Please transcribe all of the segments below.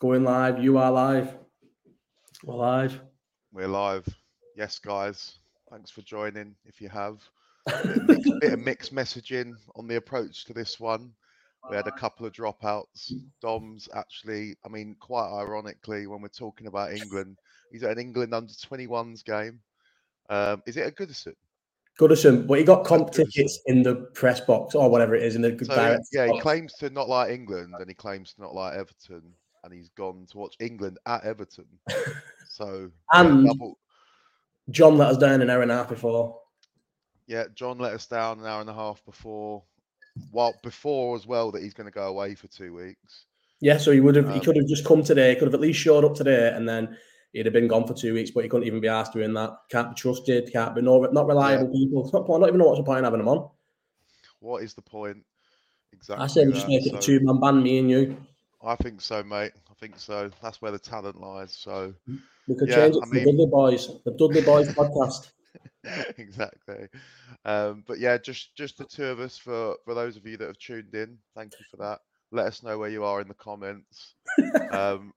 Going live. You are live. We're live. We're live. Yes, guys. Thanks for joining. If you have a bit of mixed, bit of mixed messaging on the approach to this one. We had a couple of dropouts. Dom's actually, I mean, quite ironically, when we're talking about England, he's at an England under 21s game. Um, is it a Goodison? Goodison, but he got comp tickets in the press box or whatever it is in the good So, direct yeah, he claims to not like England and he claims to not like Everton, and he's gone to watch England at Everton. So, yeah, And- double, John let us down an hour and a half before. Yeah, John let us down an hour and a half before, well, before as well that he's going to go away for two weeks. Yeah, so he would have he Um, could have just come today, could have at least showed up today, and then he'd have been gone for two weeks, but he couldn't even be asked doing that. Can't be trusted, can't be no not reliable people. It's not point, not even know what's the point in having them on. What is the point? Exactly. I say we just make it a two man band, me and you. I think so, mate. I think so. That's where the talent lies. So We could Yeah, change it I to mean- the Dudley Boys, the Dudley Boys podcast. exactly. Um, but yeah, just just the two of us for for those of you that have tuned in. Thank you for that. Let us know where you are in the comments. um,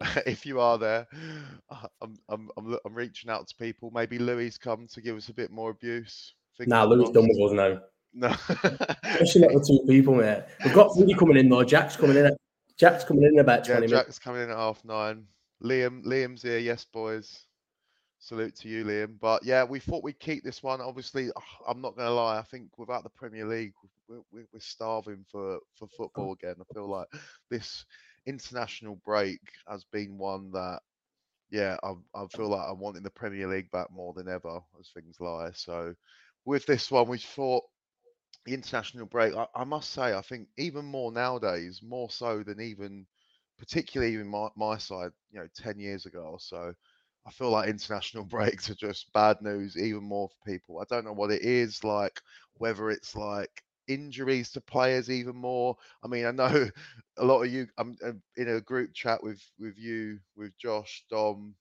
if you are there, I'm, I'm I'm I'm reaching out to people. Maybe Louis come to give us a bit more abuse. Nah, Louis done with us now. No. Especially not the two people, mate. We've got Woody coming in though. Jack's coming in. At, Jack's coming in about yeah, twenty minutes. Jack's coming in at half nine. Liam, Liam's here. Yes, boys. Salute to you, Liam. But yeah, we thought we'd keep this one. Obviously, I'm not going to lie. I think without the Premier League, we're, we're, we're starving for for football again. I feel like this international break has been one that, yeah, I, I feel like I'm wanting the Premier League back more than ever, as things lie. So, with this one, we thought the international break. I, I must say, I think even more nowadays, more so than even, particularly even my, my side, you know, ten years ago or so. I feel like international breaks are just bad news, even more for people. I don't know what it is, like whether it's like injuries to players even more. I mean, I know a lot of you. I'm uh, in a group chat with with you, with Josh, Dom.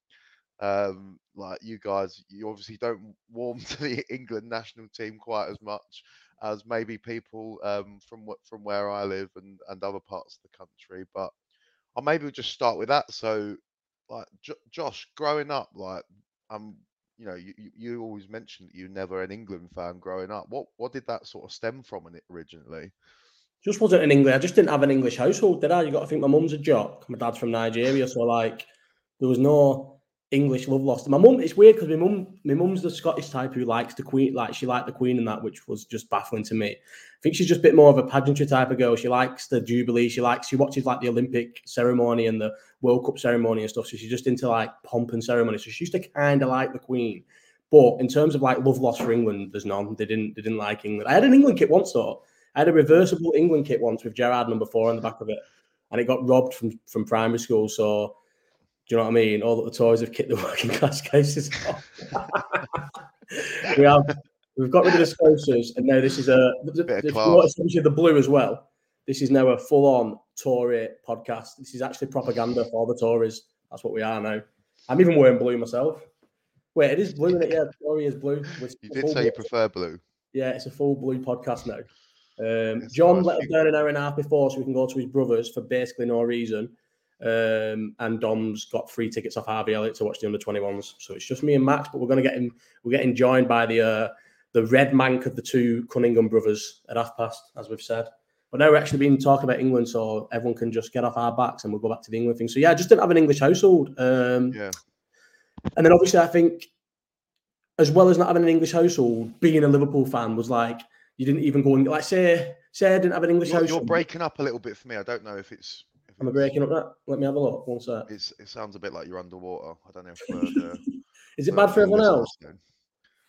Um, like you guys, you obviously don't warm to the England national team quite as much as maybe people um, from from where I live and and other parts of the country. But I maybe we'll just start with that. So, like jo- Josh, growing up, like um, you know, you, you always mentioned that you never an England fan growing up. What what did that sort of stem from originally? Just wasn't in England. I just didn't have an English household, did I? You got to think my mum's a jock. My dad's from Nigeria, so like there was no English love lost. My mum, it's weird because my mum, my mum's the Scottish type who likes the Queen, like she liked the Queen and that, which was just baffling to me. I think she's just a bit more of a pageantry type of girl. She likes the Jubilee. She likes she watches like the Olympic ceremony and the World Cup ceremony and stuff. So she's just into like pomp and ceremony. So she used to kind of like the Queen. But in terms of like love lost for England, there's none. They didn't they didn't like England. I had an England kit once though. I had a reversible England kit once with Gerrard number four on the back of it, and it got robbed from from primary school. So, do you know what I mean? All that the toys have kicked the working class cases. off. we have we've got rid of the sponsors, and now this is a. the- Bit of if you class. notice, obviously the blue as well. This is now a full on Tory podcast. This is actually propaganda for the Tories. That's what we are now. I'm even wearing blue myself. Wait, it is blue, isn't it? Yeah, Tory is blue. You did say you prefer blue. Yeah, it's a full blue podcast now. Um, John let us down an hour and a half before so we can go to his brothers for basically no reason. Um, and Dom's got free tickets off Harvey Elliott to watch the under 21s. So it's just me and Max, but we're going to get him. We're getting joined by the uh, the red Manc of the two Cunningham brothers at half past, as we've said. But now we're actually being talking about England, so everyone can just get off our backs and we'll go back to the England thing. So yeah, I just didn't have an English household. Um, Yeah. and then obviously, I think, as well as not having an English household, being a Liverpool fan was like you didn't even go and like say say I didn't have an English You're, household. you're breaking up a little bit for me. I don't know if it's. If Am I it's- breaking up that? Let me have a look. One sec. It's, it sounds a bit like you're underwater. I don't know if. Uh, Is it bad for everyone else? know.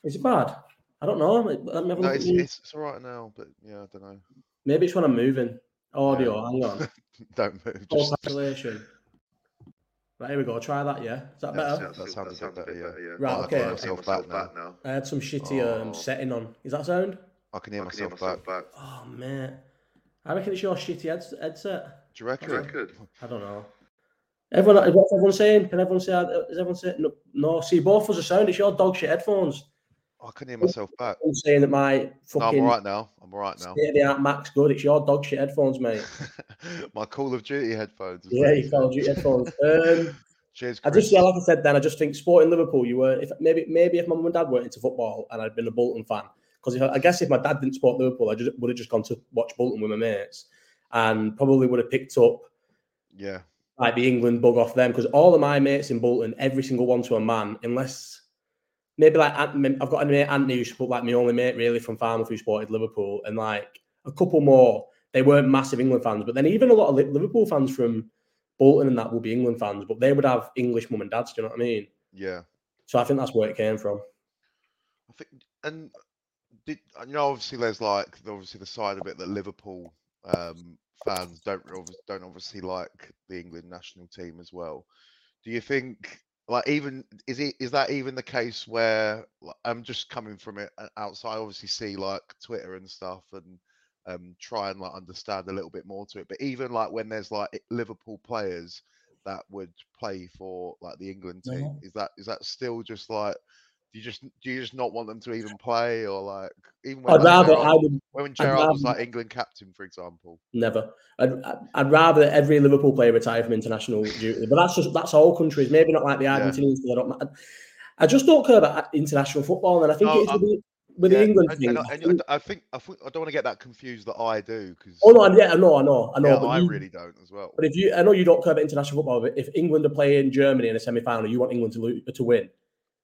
Is it bad? I don't know. Let let me have a No, look. it's, at it's it's all right now, but yeah, I don't know. Maybe it's when I'm moving. Audio. Hang on. don't move. Full Just, population. Right, here we go. Try that. Yeah, is that better? that sounds a bit better. Yeah. Right, Oh, I okay. can hear myself back now. I had some shitty um, Oh. setting on. Is that sound? I can hear I can myself back. Oh mate, I reckon it's your shitty heads- headset. Do you reckon? I don't know. Everyone, what's everyone saying? Can everyone say? Is everyone saying no? No. See, both of us are sound. It's your dog shit headphones. I couldn't hear myself back. I'm saying that my No, I'm fucking all right now. I'm all right now. state of the art Max good. It's your dog shit headphones, mate. My Call of Duty headphones. yeah, what you Call of. Duty headphones. Um, Cheers, I just yeah, like I said, then I just think sporting Liverpool. You were if maybe maybe if my mum and dad weren't into football and I'd been a Bolton fan, because I guess if my dad didn't support Liverpool, I just would have just gone to watch Bolton with my mates, and probably would have picked up Yeah, like the England bug off them because all of my mates in Bolton, every single one to a man, unless maybe like I've got a mate Anthony who's like my only mate really from Farnworth who supported Liverpool, and like a couple more. They weren't massive England fans, but then even a lot of Liverpool fans from Bolton and that will be England fans, but they would have English mum and dads. Do you know what I mean? yeah. So I think that's where it came from. I think, and did you know? Obviously, there's like obviously the side of it that Liverpool um, fans don't don't obviously like the England national team as well. Do you think, like, even is it is that even the case where like, I'm just coming from it uh, outside? Obviously, see like Twitter and stuff, and um, try and like understand a little bit more to it. But even like when there's like Liverpool players that would play for like the England team, is that is that still just like do you just do you just not want them to even play or like even when I'd like, rather Gerrard- I would when Gerrard was rather- like England captain, for example? never. I'd, I'd rather every Liverpool player retire from international duty, but that's just that's all countries. Maybe not like the Yeah. Argentinians. 'cause I don't. I, just don't care about international football, and I think No, it's with, the, with Yeah, the England and, thing. and, I and think- I think I think I don't want to get that confused that I do because oh no, yeah, I know, I know, I know. yeah, but I you- really don't as well. But if you, I know you don't care about international football, but if England are playing Germany in a semi-final, you want England to lose, to win.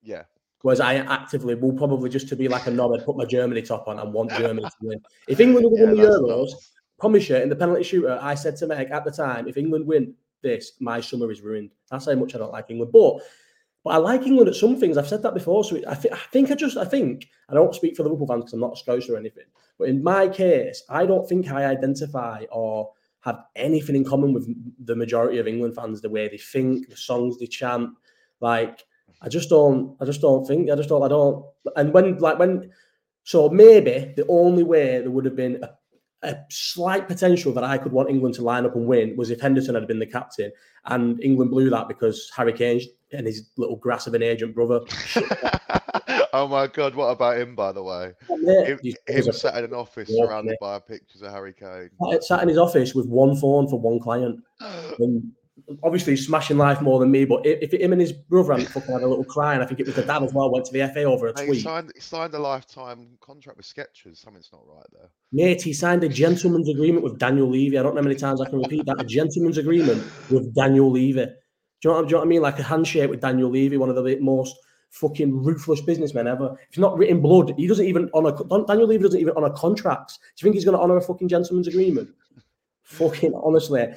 Yeah, Whereas I actively will probably just to be like a knob, I'd put my Germany top on and want Germany to win. If England yeah, win the Euros, promise you, in the penalty shooter, I said to Meg at the time, if England win this, my summer is ruined. That's how much I don't like England. But but I like England at some things. I've said that before. So I, thi- I think I just I think I don't speak for the Liverpool fans because I'm not a Scouser or anything. But in my case, I don't think I identify or have anything in common with the majority of England fans. The way they think, the songs they chant, like I just don't. I just don't think. I just don't. I don't. And when like when, so maybe the only way there would have been a, a slight potential that I could want England to line up and win was if Henderson had been the captain, and England blew that because Harry Kane and his little grass of an agent brother. oh my god, what about him by the way? Mate, Him, he's- him sat in an office Yeah, surrounded yeah. by pictures of Harry Kane. sat- sat in his office with one phone for one client. And obviously, he's smashing life more than me. But if, if him and his brother hadn't fucking had a little cry, and I think it was the dad as well, went to the FA over a Hey, he tweet. signed he signed a lifetime contract with Skechers. Something's not right there. Mate, he signed a gentleman's agreement with Daniel Levy. I don't know how many times I can repeat that. A gentleman's agreement with Daniel Levy. Do you, know what, do you know what I mean? Like a handshake with Daniel Levy, one of the most fucking ruthless businessmen ever. If he's not written blood, he doesn't even honor. Daniel Levy doesn't even honor contracts. Do you think he's going to honor a fucking gentleman's agreement? Fucking honestly,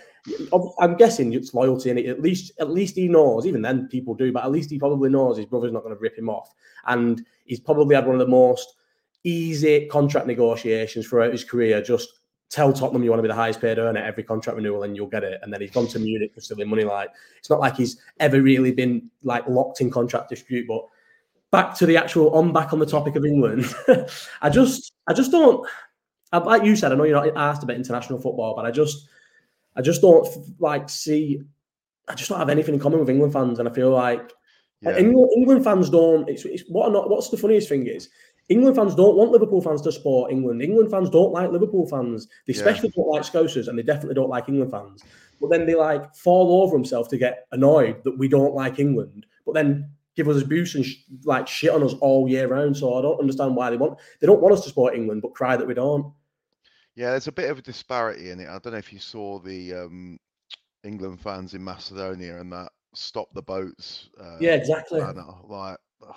I'm guessing it's loyalty, and at least at least he knows. Even then, people do, but at least he probably knows his brother's not going to rip him off, and he's probably had one of the most easy contract negotiations throughout his career. Just tell Tottenham you want to be the highest paid earner every contract renewal, and you'll get it. And then he's gone to Munich for silly money. Like it's not like he's ever really been like locked in contract dispute. But back to the actual on back on the topic of England, I just I just don't. Like you said, I know you're not asked about international football, but I just I just don't like see. I just don't have anything in common with England fans, and I feel like Yeah, England, England fans don't. It's, it's what not. What's the funniest thing is, England fans don't want Liverpool fans to support England. England fans don't like Liverpool fans. They Yeah. especially don't like Scousers, and they definitely don't like England fans. But then they like fall over themselves to get annoyed that we don't like England. But then give us abuse and sh- like shit on us all year round. So I don't understand why they want. They don't want us to support England, but cry that we don't. Yeah. There's a bit of a disparity in it. I don't know if you saw the um, England fans in Macedonia and that stop the boats. Uh, Yeah, exactly. banner, like ugh,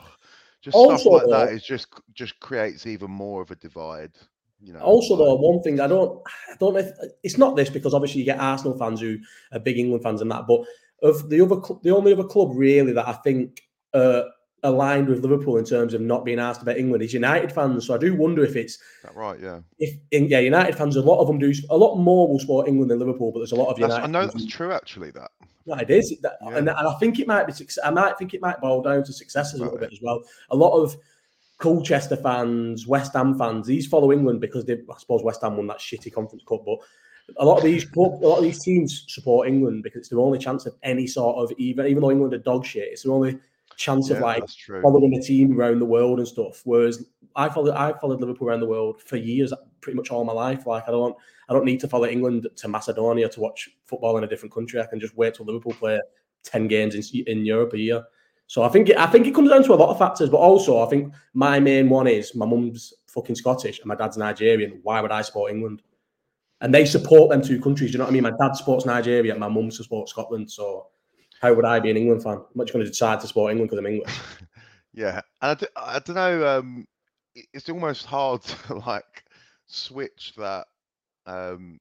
just Also, stuff like that though- is just just creates even more of a divide. You know. Also, like- though, one thing I don't, I don't know if it's not this because obviously you get Arsenal fans who are big England fans and that, but of the other, the only other club really that I think uh, aligned with Liverpool in terms of not being asked about England is United fans. So I do wonder if it's that right? Yeah. if in, yeah, United fans, a lot of them do a lot more will support England than Liverpool, but there's a lot of That's, United. I know that's true. Actually, that. Yeah, it is, That- Yeah. and, and I think it might be. I might think it might boil down to successes a little bit as well. A lot of Colchester fans, West Ham fans, these follow England because they. I suppose West Ham won that shitty Conference Cup, but a lot of these a lot of these teams support England because it's their only chance of any sort of even. Even though England are dog shit, it's their only chance of like following a team around the world and stuff. Whereas I followed I followed Liverpool around the world for years, pretty much all my life. Like I don't I don't need to follow England to Macedonia to watch football in a different country. I can just wait till Liverpool play ten games in, in Europe a year. So I think it, I think it comes down to a lot of factors, but also I think my main one is my mum's fucking Scottish and my dad's Nigerian. Why would I support England? And they support them two countries. Do You know what I mean? My dad supports Nigeria, my mum supports Scotland. So how would I be an England fan? I'm not going to decide to support England because I'm English. Yeah, and I, d- I don't know. Um, it's almost hard to like switch that. Um,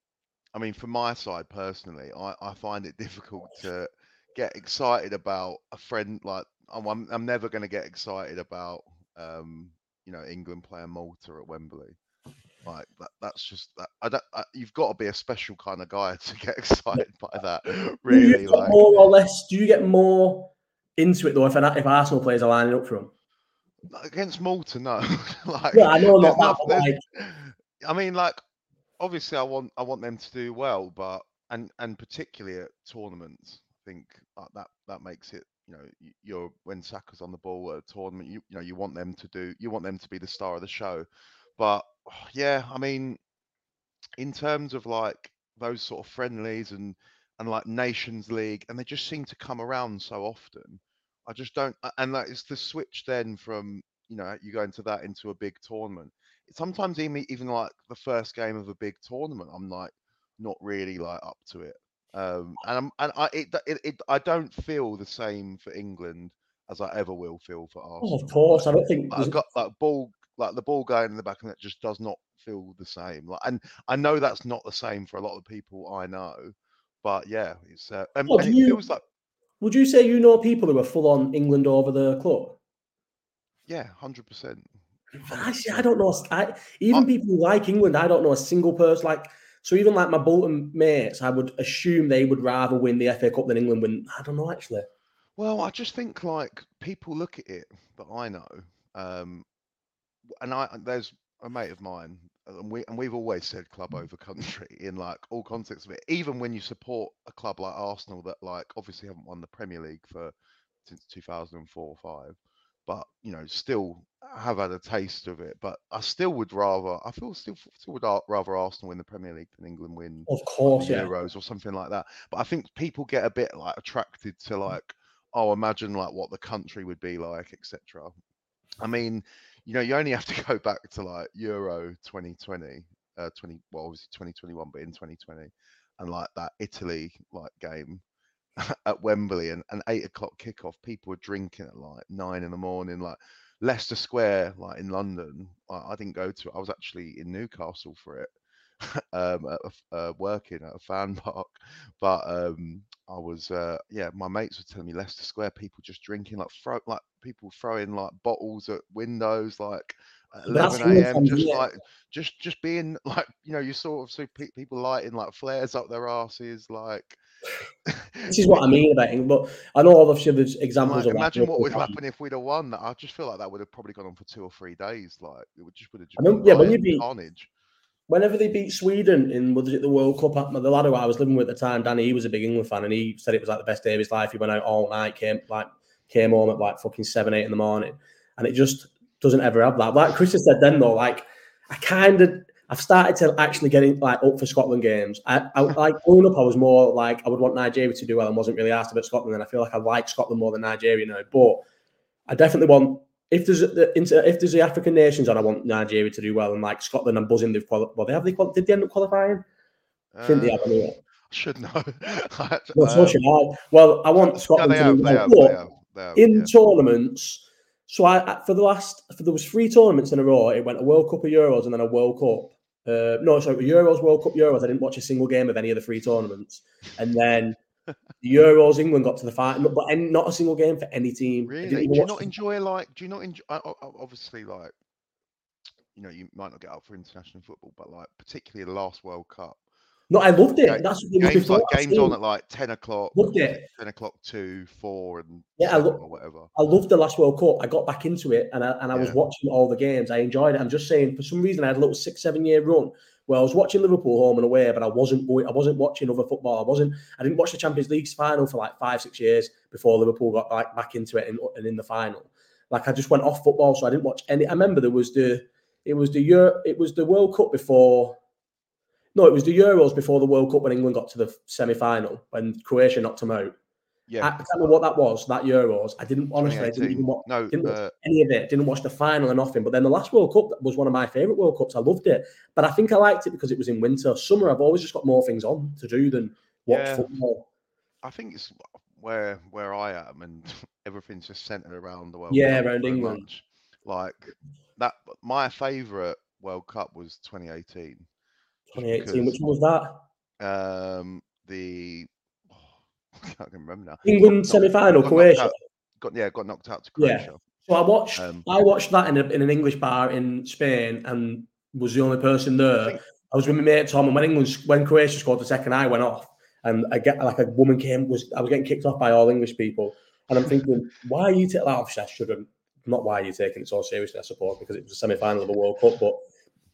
I mean, for my side personally, I, I find it difficult to get excited about a friend like I'm. I'm, I'm never going to get excited about um, you know England playing Malta at Wembley. Like that, that's just that. I don't. I, you've got to be a special kind of guy to get excited by that. Really, like more or less? Do you get more into it though if an, if Arsenal players are lining up for him? against Malta, no. like, Yeah, I know not that, like, I mean, like, obviously, I want I want them to do well, but and and particularly at tournaments, I think uh, that that makes it. You know, you're when Saka's on the ball at a tournament, you you know, you want them to do, you want them to be the star of the show. But yeah, I mean, in terms of like those sort of friendlies and and like Nations League, and they just seem to come around so often. I just don't, and that is the switch then from you know you go into that into a big tournament. Sometimes even even like the first game of a big tournament, I'm like not really like up to it. Um, and I'm and I it, it, it I don't feel the same for England as I ever will feel for oh, Arsenal. of course, I don't think. I've got like ball like the ball going in the back and it just does not feel the same. Like, and I know that's not the same for a lot of people I know, but yeah, it's uh, and, Oh, and it you- feels like Would you say you know people who are full on England over the club? yeah, hundred percent. I see. I don't know. I even I- people who like England, I don't know a single person. Like so, even like my Bolton mates, I would assume they would rather win the FA Cup than England win. I don't know actually. Well, I just think like people look at it that I know, um, and I there's a mate of mine, and we and we've always said club mm-hmm. over country in like all contexts of it. Even when you support a club like Arsenal that like obviously haven't won the Premier League for since 2004 or five, but you know still have had a taste of it. But I still would rather I feel still still would rather Arsenal win the Premier League than England win Of course, yeah. Euros or something like that. But I think people get a bit like attracted to mm. like, oh, imagine like what the country would be like, etc. I mean, you know, you only have to go back to like Euro 2020, uh, 20, well, obviously 2021, but in 2020, and like that Italy like game at Wembley and an eight o'clock kickoff, people were drinking at like nine in the morning, like Leicester Square, like in London. I, I didn't go to it. I was actually in Newcastle for it, um, at a uh, working at a fan park. But um, I was, uh, yeah, my mates were telling me Leicester Square, people just drinking, like throw, like people throwing like bottles at windows, like at 11 a.m. Just isn't like, just, just being like, you know, you sort of see pe- people lighting like flares up their asses, like. This is what I mean about. But I know obviously there's I'm examples like, of imagine what would happen if we'd have won that. I just feel like that would have probably gone on for two or three days. Like it would just would have just I been yeah, when you riot, beat- carnage. Whenever they beat Sweden in was it the World Cup, uh, the lad who I was living with at the time, Danny, he was a big England fan, and he said it was like the best day of his life. He went out all night, came like came home at like fucking seven, eight in the morning, and it just doesn't ever have that. Like Chris has said, then though, like I kind of I've started to actually get in, like up for Scotland games. I, I like growing up, I was more like I would want Nigeria to do well and wasn't really asked about Scotland, and I feel like I like Scotland more than Nigeria now. But I definitely want if there's the if there's the African nations and I want Nigeria to do well and like Scotland, I'm buzzing they've qualified. Well, they have they qual- did they end up qualifying? I think they Uh, have anyway. Should know. Well, um, should I. Well, I want Scotland to do well. have, But they have, they in yeah. tournaments. So I for the last for there was three tournaments in a row. It went a World Cup, a Euros, and then a World Cup. Uh, no, sorry, Euros, World Cup, Euros. I didn't watch a single game of any of the three tournaments, and then the Euros, England got to the final, but and not a single game for any team. Really? Do you not enjoy like? Do you not enjoy? Obviously, like, you know, you might not get up for international football, but like, particularly the last World Cup, No, I loved it. Ga- That's what games before like games on at like ten o'clock, Loved it. ten o'clock, two, four, and Yeah, I lo- or whatever. I loved the last World Cup. I got back into it and I, and I was watching all the games. I enjoyed it. I'm just saying, for some reason, I had a little six, seven year run where I was watching Liverpool home and away, but I wasn't I wasn't watching other football. I wasn't. I didn't watch the Champions League final for like five six years before Liverpool got like back into it and, and in the final. Like I just went off football, so I didn't watch any. I remember there was the it was the year it was the World Cup before. No, it was the Euros before the World Cup when England got to the semi final when Croatia knocked them out. Yeah, I can't remember what that was. That Euros, I didn't honestly. I didn't even watch, no, didn't watch uh, any of it. Didn't watch the final and nothing. But then the last World Cup was one of my favorite World Cups. I loved it, but I think I liked it because it was in winter. Summer, I've always just got more things on to do than watch Yeah. football. I think it's where where I am, and everything's just centered around the World Yeah, Cup around England. much. Like that, my favorite World Cup was 2018. just 2018. Which one was that? Um, the I can't remember now. England semi final, Croatia. out- Got yeah, got knocked out to Yeah. Croatia. So I watched Um, I watched that in, a, in an English bar in Spain and was the only person there. think- I was with my mate Tom, and when England when Croatia scored the second, I went off, and I get like a woman came was I was getting kicked off by all English people, and I'm thinking, why are you taking that? Obviously, I shouldn't. Not why are you taking it so seriously, I suppose, because it was a semi final of the World Cup. But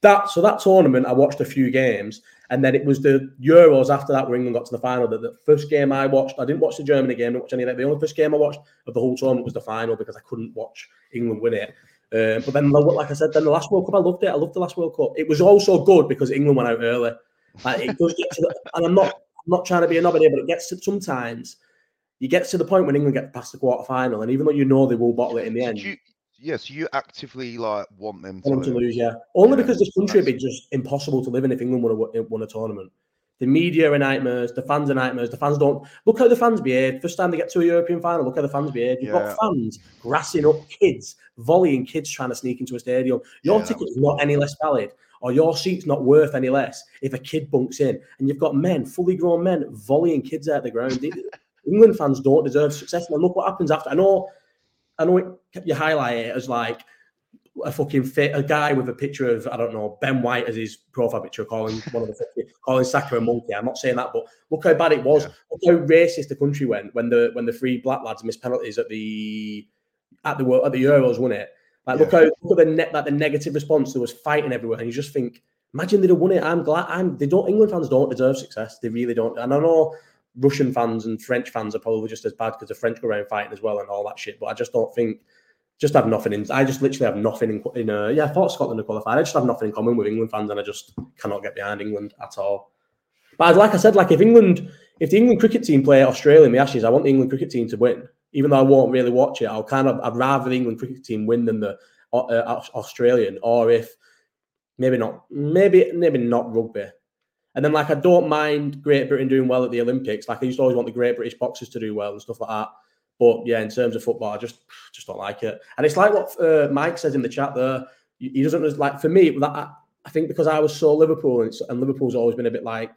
that so that tournament, I watched a few games, and then it was the Euros after that where England got to the final. That the first game I watched, I didn't watch the Germany game, I didn't watch any of that. The only first game I watched of the whole tournament was the final because I couldn't watch England win it. Um, but then, like I said, then the last World Cup, I loved it. I loved the last World Cup. It was also good because England went out early. Like it does get to the, and I'm not, I'm not trying to be a knob here, but it gets to sometimes you get to the point when England get past the quarter final, and even though you know they will bottle it in the end, you, yes, you actively like want them to, want them to lose. Yeah, only Yeah, because this country would be just impossible to live in if England won a, won a tournament. The media are nightmares. The fans are nightmares. The fans don't look how the fans behave. First time they get to a European final, look how the fans behave. You've Yeah. got fans grassing up kids, volleying kids trying to sneak into a stadium. Your Yeah, that ticket is not any less valid, or your seat's not worth any less if a kid bunks in. And you've got men, fully grown men, volleying kids out the ground. England fans don't deserve success. And look what happens after. I know, I know it, you highlight it as like a fucking fit, a guy with a picture of I don't know Ben White as his profile picture, calling one of the fucking- calling Saka a monkey. I'm not saying that, but look how bad it was. Yeah. Look how racist the country went when the when the three black lads missed penalties at the at the at the Euros, wasn't it? Like look how look at the net like the negative response. There was fighting everywhere, and you just think, imagine they'd have won it. I'm glad. I'm. They don't. England fans don't deserve success. They really don't. And I know Russian fans and French fans are probably just as bad because the French go around fighting as well and all that shit. But I just don't think. Just have nothing in. I just literally have nothing in. in uh, yeah, I thought Scotland had qualified. I just have nothing in common with England fans, and I just cannot get behind England at all. But like I said, like if England, if the England cricket team play Australia in the Ashes, I want the England cricket team to win. Even though I won't really watch it, I'll kind of I'd rather the England cricket team win than the uh, uh, Australian. Or if maybe not, maybe maybe not rugby. And then like I don't mind Great Britain doing well at the Olympics. Like I used to always want the Great British boxers to do well and stuff like that. But yeah, in terms of football, I just just don't like it. And it's like what uh, Mike says in the chat there. He doesn't like for me. That I think because I was so Liverpool and, and Liverpool's always been a bit like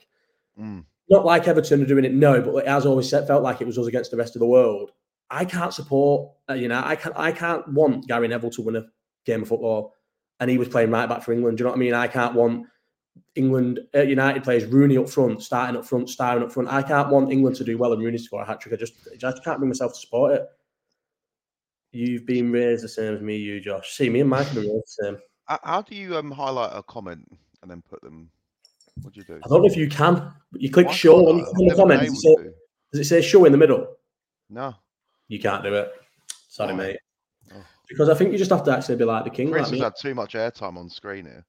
Mm. not like Everton are doing it no, but it has always set, felt like it was us against the rest of the world. I can't support, uh, you know, I can't, I can't want Gary Neville to win a game of football, and he was playing right back for England. Do you know what I mean? I can't want England uh, United players Rooney up front, starting up front, starting up front. I can't want England to do well and Rooney to score a hat trick. I just, I just can't bring myself to support it. You've been raised the same as me, you Josh. See, me and Mike have been raised the same. How, do you um highlight a comment and then put them? What do you do? I don't know if you can, but you click Why show can't when I? you I've click in the comments. Does it, say, does it say show in the middle? No. You can't do it. Sorry, mate. Oh. Because I think you just have to actually be like the king. Chris Like has me. had too much airtime on screen here.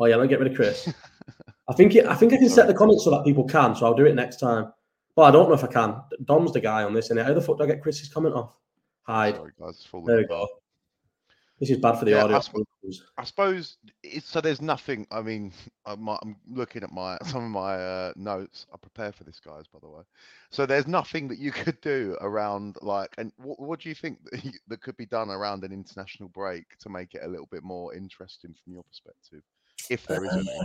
Oh yeah, let me get rid of Chris. I think it, I think I can set the comments so that people can, so I'll do it next time. But I don't know if I can. Dom's the guy on this, and how the fuck do I get Chris's comment off? Hide. Sorry, guys. There we go. This is bad for the Yeah, I audio. I suppose it's so. There's nothing. I mean, I'm, I'm looking at my some of my uh, notes. I prepare for this, guys. By the way, so there's nothing that you could do around like. And what, what do you think that, you- that could be done around an international break to make it a little bit more interesting from your perspective, if there is any? Uh,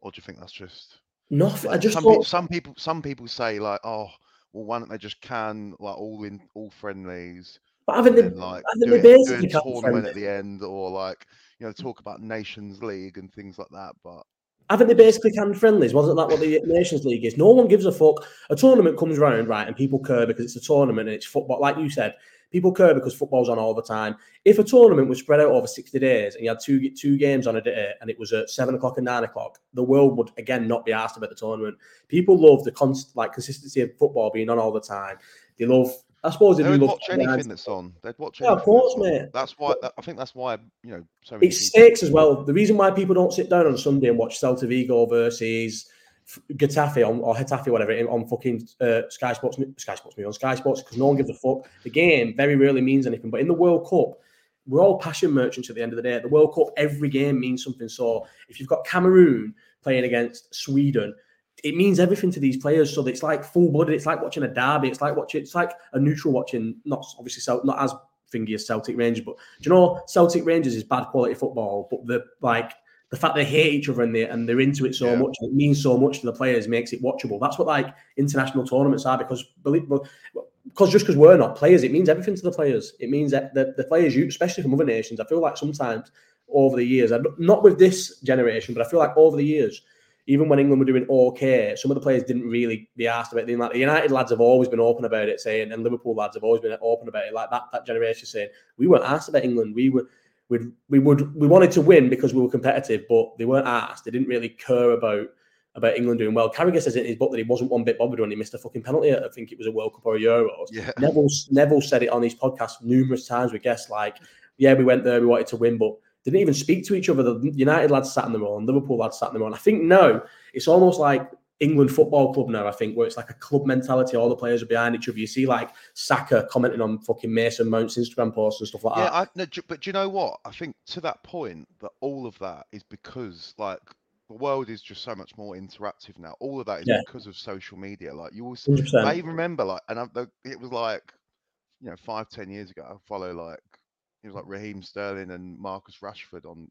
or do you think that's just? Nothing. I just some, thought. some people some people say like, oh, well, why don't they just can like all in all friendlies? But haven't they? like haven't do they basically tournament at the end or like you know talk about Nations League and things like that. But Haven't they basically canned friendlies? Wasn't that what the Nations League is? No one gives a fuck. A tournament comes round, right, and people care because it's a tournament and it's football. Like you said, People care because football's on all the time. If a tournament was spread out over 60 days and you had two two games on a day and it was at seven o'clock and nine o'clock, the world would again not be asked about the tournament. People love the const, like consistency of football being on all the time. They love I suppose they would watch anything that's on. They'd watch. Yeah, of course, mate. That's why. That, I think that's why you know. So many it stakes as well. The reason why people don't sit down on Sunday and watch Celta Vigo versus Getafe on or Getafe, whatever, on fucking uh, Sky Sports, Sky Sports, me on Sky Sports, because no one gives a fuck. The game very rarely means anything. But in the World Cup, we're all passion merchants at the end of the day. At the World Cup, every game means something. So if you've got Cameroon playing against Sweden, it means everything to these players. So it's like full blooded. It's like watching a derby. It's like watching. It's like a neutral watching. Not obviously not as thingy as Celtic Rangers, but do you know Celtic Rangers is bad quality football, but the like the fact they hate each other and they and they're into it so yeah. much, it means so much to the players, makes it watchable. That's what like international tournaments are because believe because just because we're not players, it means everything to the players. It means that the, the players, you especially from other nations, I feel like sometimes over the years, not with this generation, but I feel like over the years, even when England were doing okay, some of the players didn't really be asked about it. Like the United lads have always been open about it, saying, and Liverpool lads have always been open about it. Like that, that generation saying, we weren't asked about England. We were we we would we wanted to win because we were competitive, but they weren't asked. They didn't really care about about England doing well. Carragher says in his book that he wasn't one bit bothered when he missed a fucking penalty. I think it was a World Cup or a Euros. Yeah. Neville Neville said it on his podcast numerous times with guests like, "Yeah, we went there, we wanted to win, but." Didn't even speak to each other. The United lads sat in their own, Liverpool lads sat in their own. I think no, it's almost like England Football Club now, I think, where it's like a club mentality. All the players are behind each other. You see, like Saka commenting on fucking Mason Mount's Instagram posts and stuff like yeah, that. Yeah, no, but do you know what? I think to that point, that all of that is because like the world is just so much more interactive now. All of that is yeah. because of social media. Like you always, 100%. I even remember like, and I, it was like, you know, five, ten years ago. I follow like it was like Raheem Sterling and Marcus Rashford on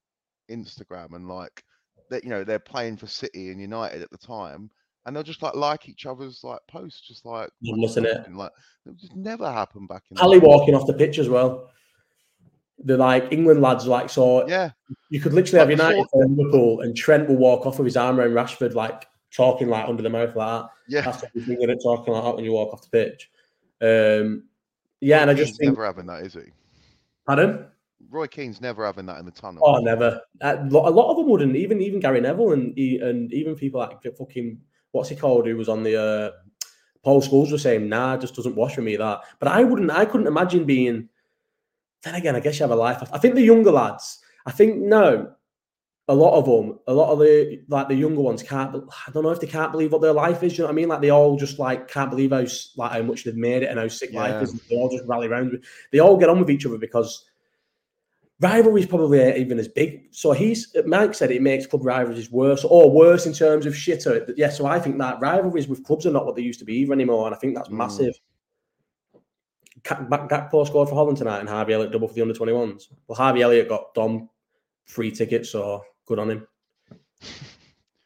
Instagram, and like that, you know, they're playing for City and United at the time and they'll just like like each other's like posts, just like missing it. Like it just never happened back in. Ali walking off the pitch as well. The like England lads like so yeah. You could literally have United and Liverpool, and Trent will walk off with his arm around Rashford, like talking like under the mouth like that. Yeah, that's what you think of talking like that when you walk off the pitch. Um, yeah, and I just think never having that, is he? Pardon? Roy Keane's never having that in the tunnel. Oh, never. Uh, a lot of them wouldn't. Even even Gary Neville and and even people like fucking what's he called who was on the uh, Paul Scholes was saying, nah, just doesn't wash for me that. But I wouldn't, I couldn't imagine being. Then again, I guess you have a life. I think the younger lads, I think no, a lot of them, a lot of the like the younger ones can't. I don't know if they can't believe what their life is. You know what I mean? Like they all just like can't believe how like how much they've made it and how sick yeah. life is. They all just rally around. They all get on with each other because rivalries probably ain't even as big. So he's Mike said it makes club rivalries worse or worse in terms of shitter. Yeah, so I think that rivalries with clubs are not what they used to be either anymore, and I think that's mm. massive. Gakpo scored for Holland tonight, and Harvey Elliott double for the under 21s. Well, Harvey Elliott got Dom free tickets, so good on him.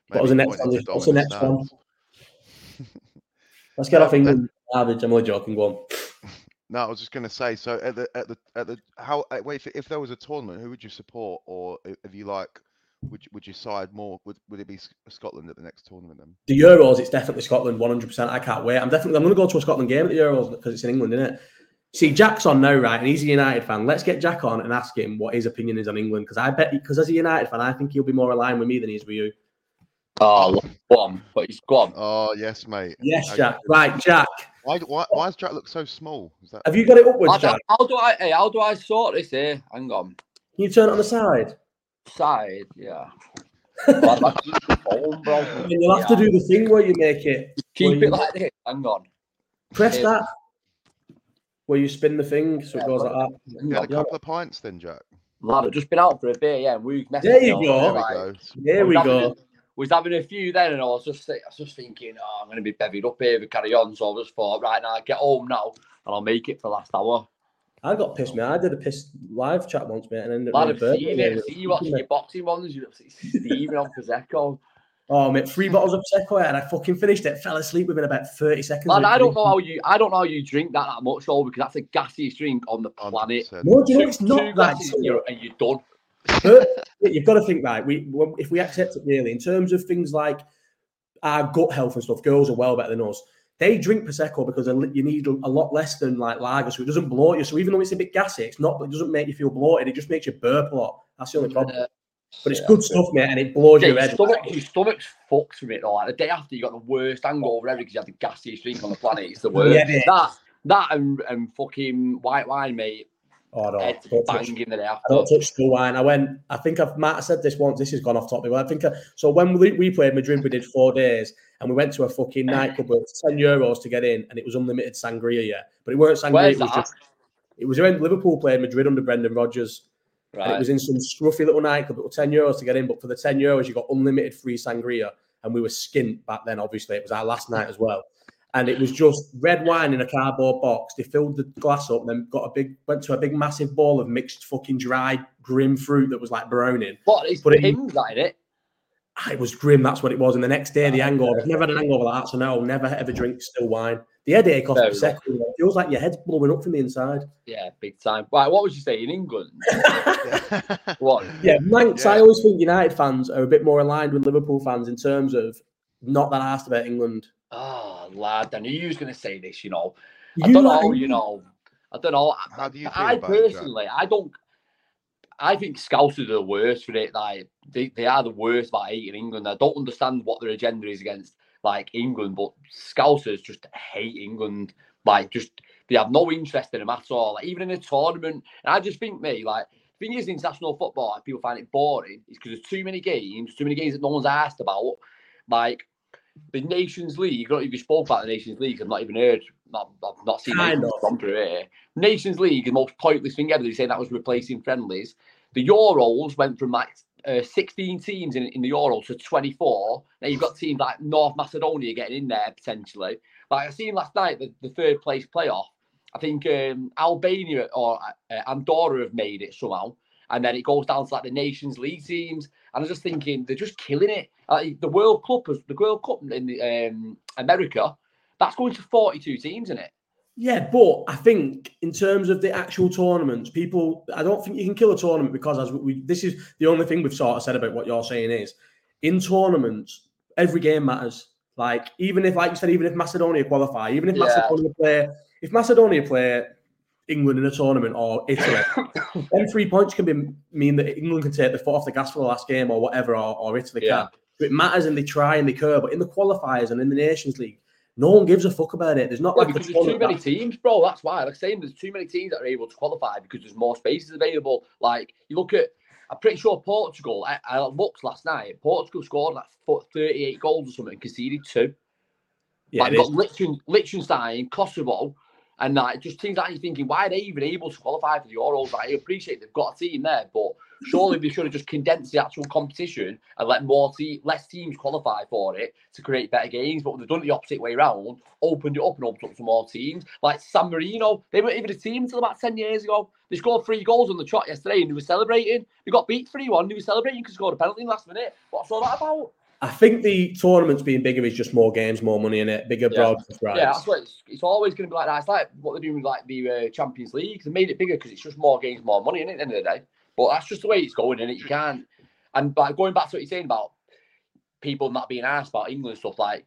what was the next one? What's the next one? Let's get off England. I'm only joking. Go on. No, I was just going to say. So at the at the at the how uh, wait if, if there was a tournament, who would you support, or if you like, would you, would you side more? Would would it be Scotland at the next tournament then? The Euros, it's definitely Scotland, one hundred percent. I can't wait. I'm definitely I'm going to go to a Scotland game at the Euros because it's in England, isn't it? See, Jack's on now, right? And he's a United fan. Let's get Jack on and ask him what his opinion is on England because I bet because as a United fan, I think he'll be more aligned with me than he is with you. Oh, go on, but he's gone. Oh yes, mate. Yes, Jack. Right, Jack. Why, why, oh. why does Jack look so small? That... Have you got it upwards, Jack? How do I? Hey, how do I sort this here? Hang on. Can you turn it on the side? Side, yeah. phone, you'll have yeah. to do the thing where you make it. Keep it you... like this. Hang on. Press yeah. that. Where you spin the thing so yeah, it goes like that. Get a couple of pints then, Jack. Lad, I've just been out for a bit, yeah. We there you go. There we go. There we go was having a few then, and I was just I was just thinking, oh, I'm going to be bevied up here to carry on. So I just thought, right now, I get home now, and I'll make it for last hour. I got pissed, man. I did a piss live chat once, mate, and ended up. I've seen it. See you watching your boxing ones. You're Steven on Prosecco. Oh, mate, three bottles of prosecco, and I fucking finished it. Fell asleep within about thirty seconds. Man, I don't know how you, I don't know how you drink that that much, though, because that's the gassiest drink on the planet. No, do you know it's not that. And you're, and you're done but you've got to think right. We if we accept it really in terms of things like our gut health and stuff, girls are well better than us. they drink prosecco because you need a lot less than like lager, so it doesn't bloat you. So even though it's a bit gassy, it's not. It doesn't make you feel bloated. It just makes you burp a lot. That's the only problem. But it's yeah, good stuff, mate, and it blows yeah, your, head. Stomach, your stomach's fucked from it. Though. Like the day after, you got the worst hangover ever because you had the gassiest drink on the planet. It's the worst. yeah, that that and, and fucking white wine, mate. Oh no! Head don't banging touch, the day after. I don't touch the wine. I went. I think I've Matt said this once. This has gone off topic. But I think I, so. When we, we played Madrid, we did four days, and we went to a fucking uh-huh. nightclub with ten euros to get in, and it was unlimited sangria. Yeah, but it weren't sangria. Where's it was that? just. It was when Liverpool played Madrid under Brendan Rodgers. Right. And it was in some scruffy little nightclub. It was 10 euros to get in, but for the 10 euros, you got unlimited free sangria. And we were skint back then, obviously. It was our last night as well. And it was just red wine in a cardboard box. They filled the glass up and then got a big, went to a big massive bowl of mixed fucking dried grim fruit that was like browning. What? It's put it in, that in it? Ah, it was grim. That's what it was. And the next day, the hangover. I've never had an hangover like that, so no, never ever drink still wine. The headache off the second it feels like your head's blowing up from the inside. Yeah, big time. Right, what would you say in England? what? Yeah, Manx. Yeah. I always think United fans are a bit more aligned with Liverpool fans in terms of not that asked about England. Oh, lad, I knew you was going to say this. You know, you I don't know. You know, I don't know. How do you I personally, I don't. I think Scouts are the worst for it. Like they, they are the worst about hating England. I don't understand what their agenda is against like England, but Scousers just hate England. Like just they have no interest in them at all. Like, even in a tournament, and I just think me like the thing is international football, like, people find it boring. Is because there's too many games, too many games that no one's asked about. Like the Nations League. I don't even spoke about the Nations League. I've not even heard. Not, I've not seen Nations through here. Nations League, the most pointless thing ever. They say that was replacing friendlies. The Euros went from like uh, 16 teams in, in the Euros to 24. Now you've got teams like North Macedonia getting in there potentially. Like I seen last night, the, the third place playoff. I think um, Albania or uh, Andorra have made it somehow, and then it goes down to like the Nations League teams. And I was just thinking they're just killing it. Like the World Cup, the World Cup in the, um, America, that's going to 42 teams in it. Yeah, but I think in terms of the actual tournaments, people, I don't think you can kill a tournament because as we, this is the only thing we've sort of said about what you're saying is in tournaments, every game matters. Like even if, like you said, even if Macedonia qualify, even if yeah. Macedonia play, if Macedonia play England in a tournament or Italy, then three points can be mean that England can take the foot off the gas for the last game or whatever, or, or Italy yeah. can. So it matters and they try and they curve, but in the qualifiers and in the Nations League, no one gives a fuck about it. There's not yeah, like because there's too many teams, bro. That's why. Like saying there's too many teams that are able to qualify because there's more spaces available. Like you look at, I'm pretty sure Portugal. I, I looked last night. Portugal scored like 38 goals or something, conceded two. Yeah, like, got Liechtenstein, Kosovo, and like just teams that you're thinking, why are they even able to qualify for the Euros? Like, I appreciate they've got a team there, but surely they should have just condensed the actual competition and let more te- less teams qualify for it to create better games. But they've done it the opposite way around, opened it up and opened up to more teams. Like San Marino, they weren't even a team until about 10 years ago. They scored three goals on the trot yesterday and they were celebrating. They got beat 3 1, they were celebrating because scored a penalty in the last minute. What's all that about? I think the tournaments being bigger is just more games, more money in it, bigger yeah. broadcast rights. Yeah, that's what it's, it's always going to be like that. It's like what they're doing with like the uh, Champions League. They made it bigger because it's just more games, more money in it at the end of the day. But that's just the way it's going, and it you can't. And like going back to what you're saying about people not being asked about England stuff, like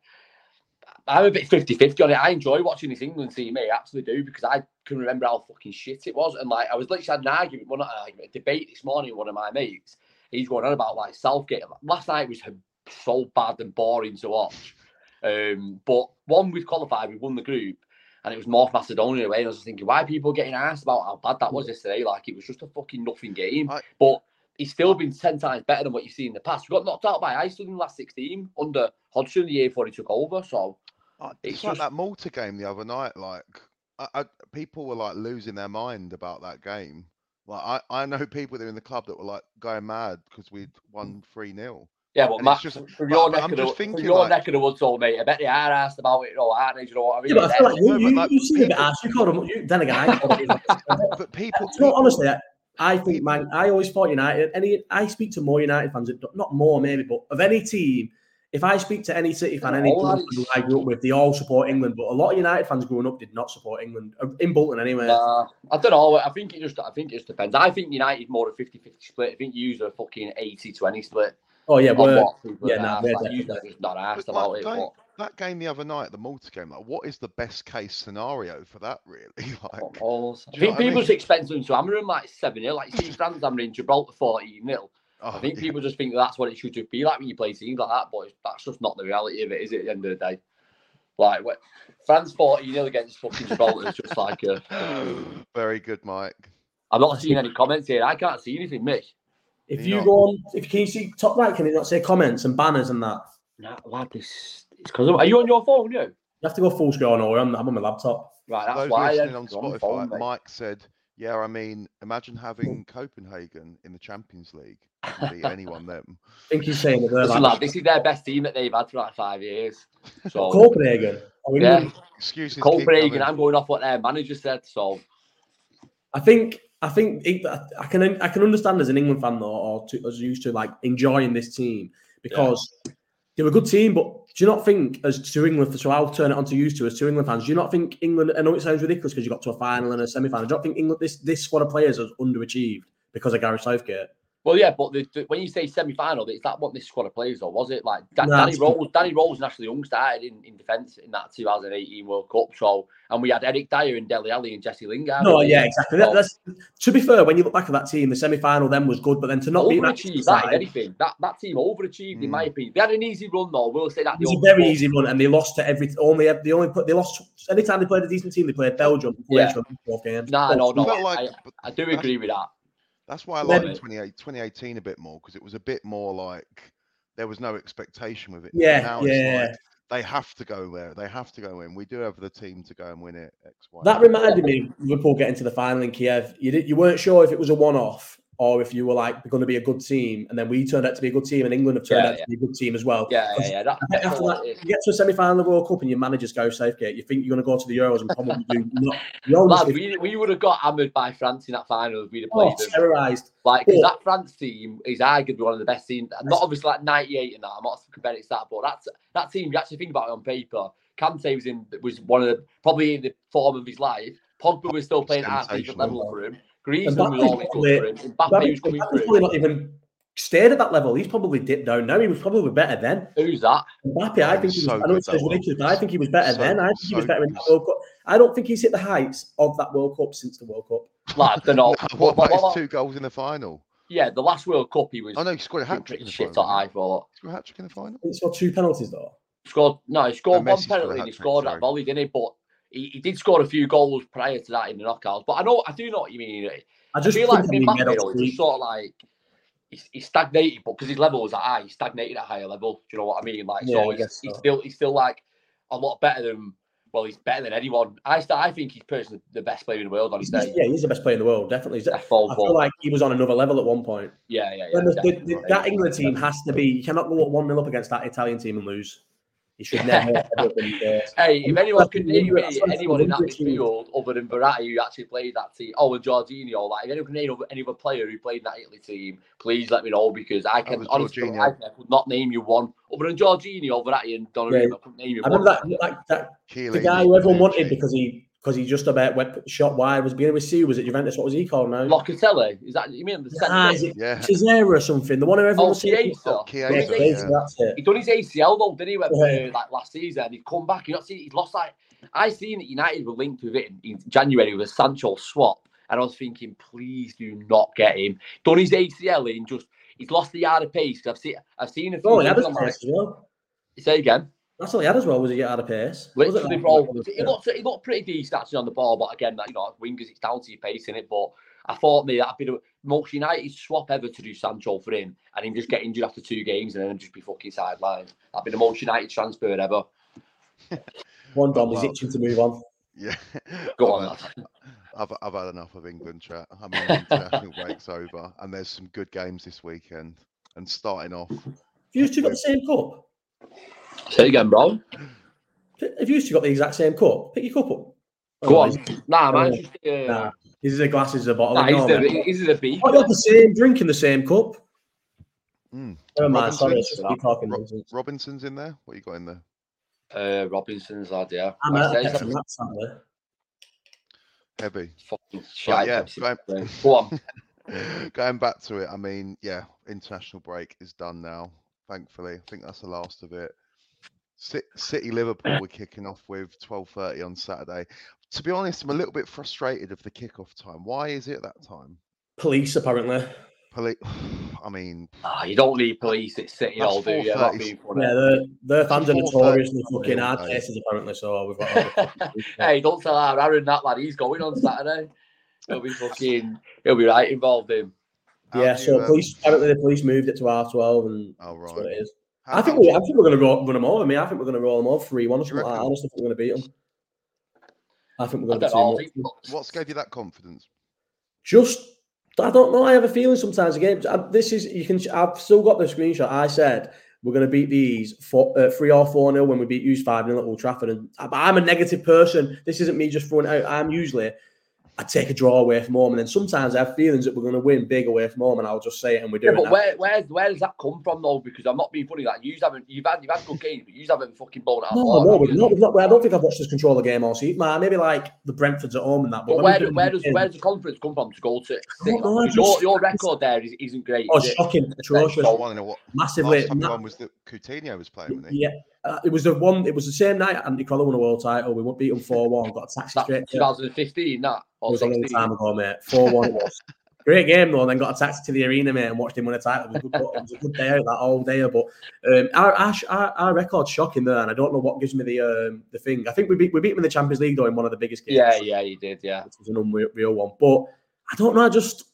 I'm a bit 50-50 on it. I enjoy watching this England team, I absolutely do, because I can remember how fucking shit it was. And like I was literally had an argument, well not an argument, a debate this morning with one of my mates. He's going on about like Southgate. Last night was so bad and boring to watch. Um, but one we've qualified, we won the group, and it was North Macedonia away. And I was thinking, why are people getting asked about how bad that was yesterday? Like it was just a fucking nothing game. I, but he's still been ten times better than what you've seen in the past. We got knocked out by Iceland in the last sixteen under Hodgson the year before he took over. So it's, it's like just... that Malta game the other night. Like I, I, people were like losing their mind about that game. Like I, I know people that are in the club that were like going mad because we'd won three 0 yeah, but Matt, just, from your, neck, of the, from your like, neck of the woods, old mate, I bet they are asked about it, you know, aren't they? You know what I mean? Yeah, but I feel like you, you, like, you seem a bit asked. You called them, you, then again, I called them. but people, people honestly, I think, man, I always thought United, any, I speak to more United fans, not more maybe, but of any team, if I speak to any City fan, any club I grew up with, they all support England. But a lot of United fans growing up did not support England uh, in Bolton anyway. Uh, I don't know. I think it just, I think it just depends. I think United more a 50-50 split. I think you use a fucking 80-20 split. Oh yeah, well, yeah, nah, like, you just not asked about it. Don't, that game the other night, the Malta game, like what is the best case scenario for that really? like Balls. I Do you think what I people mean? just expect them to hammer them like 7 0. Like, you see France hammering Gibraltar 14 0. oh, I think yeah. people just think that's what it should be like when you play teams like that, but that's just not the reality of it, is it, at the end of the day? Like, what, France 14 0 against fucking Gibraltar is just like a. Very good, Mike. I'm not seeing any comments here. I can't see anything, Mick. If You're you not- go on, if can you see top right, can it not say comments and banners and that? Nah, lad, this. It's because are you on your phone, you? You have to go full screen or I'm, I'm on my laptop. Right, that's Those why. listening on it's on Spotify, phone. Mike said, "Yeah, I mean, imagine having Copenhagen in the Champions League and beat anyone them." I think he's saying that Listen, lad, this is their best team that they've had for like five years. So, Copenhagen. Or yeah, England. Excuses. Copenhagen. I'm going off what their manager said. So, I think I think it, I can I can understand as an England fan though, or to, as used to like enjoying this team because they're a good team. But do you not think, as to England, so I'll turn it on to you two as two England fans. Do you not think England? I know it sounds ridiculous because you got to a final and a semi final. Do you not think England this this squad of players has underachieved because of Gareth Southgate? Well, yeah, but the, the, when you say semi-final, is that what this squad of players or was it like Dan, Nah, Danny it's- Rose? Danny Rose and Ashley Young started in, in defence in that 2018 World Cup. So, and we had Eric Dier and Dele Alli and Jesse Lingard. No, yeah, there. exactly. So, that's to be fair. When you look back at that team, the semi final then was good, but then to not be that overachieved. That, if anything, that that team overachieved in my hmm. opinion. They had an easy run though. We'll say that. It was they a very overperformed. easy run, and they lost to every. Only they only put they lost anytime they played a decent team. They played Belgium. Yeah. Croatia, both games. Nah, no, no. Felt I, like- I, I do agree with that. That's why I like 2018 a bit more because it was a bit more like there was no expectation with it. Yeah, now yeah. Like they have to go there. They have to go in. We do have the team to go and win it. X, Y. That reminded me of Liverpool getting to the final in Kiev. You did, you weren't sure if it was a one-off or if you were like going to be a good team, and then we turned out to be a good team, and England have turned Yeah, out to be a good team as well. Yeah, yeah, yeah. That, I think that's after all that, it is. you get to a semi-final of the World Cup and your manager's Gareth Southgate. You think you're going to go to the Euros and probably do not. You Lad, we, we would have got hammered by France in that final if we'd have oh, them. terrorised. Like, because that France team is arguably one of the best teams. Not obviously like 98 and that. I'm not comparing it to that, but that's that team. You actually think about it on paper. Kante was in was one of the probably in the form of his life. Pogba was still playing at half decent Sensational. level for him. Griezmann was always probably- good for him. Mbappe Mbappe- was coming Mbappe's probably not even stayed at that level. He's probably dipped down now. He was probably better then. Who's that? Mbappe, I think he's he was, I know good, it sounds that ridiculous, but I think he was better So- then. I think he was better in good. that World Cup. I don't think he's hit the heights of that World Cup since the World Cup. Lad, don't know. what about What- his what- two goals in the final? Yeah, the last World Cup he was Oh no, he scored a hat trick in the shit. final. I thought. He scored a hat trick in the final. He scored two penalties though. Scored no, he scored No, one Messi scored penalty and he scored sorry. that volley, didn't he? But he, he did score a few goals prior to that in the knockouts. But I know I do know what you mean. I I just feel like made up it's sort of like he's, he's stagnated, but because his level was at high, he stagnated at a higher level. Do you know what I mean? Like, Yeah, so I he's, guess he's still he's still like a lot better than well, he's better than anyone. I I think he's personally the best player in the world on his day. yeah, he's the best player in the world, definitely. He's- That's full, I feel like he was on another level at one point. yeah, yeah, yeah. The- the- the- that England team has to be. You cannot go up one 0 up against that Italian team and lose. You should never. ever win games. Hey, if anyone not can gonna name me that sort of anyone in that Olympic midfield other than Verratti who actually played that team, oh, and Jorginho, like if anyone can name any other player who played in that Italy team, please let me know because I can was honestly Jorginho. I could not name you one other than Jorginho, Verratti, and Donnarumma. Yeah. I couldn't name you I one. remember that, that, that the guy who everyone wanted because he because he just about went shot wide was beginning with C. Was it Juventus? What was he called now? Locatelli, is that you mean the centre? Ah, is it Yeah. Cesare or something? The one who everyone Oh, was saying. Chiesa. Oh, Yeah, Chiesa, Chiesa, that's it. He done his ACL though, didn't he? When, Yeah. uh, like last season, he'd come back. You not see, he's lost like I seen that United were linked with it in, in January with a Sancho swap, and I was thinking, please do not get him. Done his ACL and just he's lost the yard of pace. I've seen I've seen a few. Oh, he had things his as well. Say again. That's all he had as well. Was he get out of pace? It Literally, bro. He looked, he looked pretty decent actually on the ball, but again, that you know, wingers, it's down to your pace in it. But I thought me that'd be the most United swap ever to do Sancho for him, and him just get injured after two games and then just be fucking sidelined. That'd be the most United transfer ever. One Dom, he's Well. itching to move on. Yeah. Go I've on, lad. I've, I've had enough of England chat. I mean, the international break's over, and there's some good games this weekend. And starting off, You two got the same cup. Say it again, bro. If you two got the exact same cup, pick your cup up. Go Oh, on. Nah, man. Uh, Just, uh, Nah, these are the glasses, a bottle. nah, Ignore he's me. the, he's the beef. Oh, you have the same drink in the same cup. Mm. Never mind. Sorry, Robinson's? it's just talking. Ro- Robinson's in there. What you got in there? Uh, Robinson's lad, yeah. I'm Like out say, of it's from that, sadly. Heavy. fucking shite. yeah, going- Go on. Going back to it, I mean, yeah, international break is done now. Thankfully, I think that's the last of it. Ci- City Liverpool we're kicking off with 12:30 on Saturday. To be honest, I'm a little bit frustrated of the kickoff time. Why is it that time? Police apparently. Police. I mean, Ah, you don't need police at City That's all, do you? I'm not 4:30. being funny. Yeah, their their fans are notoriously fucking all hard cases apparently. So we've got. Hey, don't tell our Aaron that lad. He's going on Saturday. He'll be fucking. He'll be right involved in. how yeah, so you, um, police apparently the police moved it to R twelve, and Oh that's what right. it is. How- I think we, I think we're going to run them over. I mean, I think we're going to roll them over three one or Do you something like. I honestly think we're going to beat them. I think we're going to don't be too know. much. I think- What's gave you that confidence? Just, I don't know. I have a feeling sometimes again. This is you can. I've still got the screenshot. I said we're going to beat these four, uh, three or four nil when we beat Hughes five nil at Old Trafford. And I- I'm a negative person. This isn't me just throwing out. I'm usually. I take a draw away from home, and then sometimes I have feelings that we're going to win big away from home, and I'll just say it, and we're Yeah, doing but that. where, where, where does that come from though? Because I'm not being funny. Like you haven't, you've had, you've had good games, but you haven't fucking blown out. No, hard, no, we've not, we've not, I don't think I've watched us control the game all season. Man, maybe like the Brentford's at home and that. But when where, do- where does where does the confidence come from to go to? know, I Because your, your record there is, isn't great. Oh, is it? shocking, atrocious, One in a what? massively. Last time ma- was that Coutinho was playing, wasn't he? Yeah, uh, it was the one. It was the same night Andy Crowley won a world title. We beat him four one. Got a taxi That straight. 2015, that It was a long time ago, mate. Four one was. Great game though, and then got a taxi to the arena, mate, and watched him win a title. It was a good, it was a good day out that whole day. But um, our, our our record's shocking there, and I don't know what gives me the um, the thing. I think we beat we beat them in the Champions League though in one of the biggest games. Yeah, yeah, you did, yeah. It was an unreal one. But I don't know. I just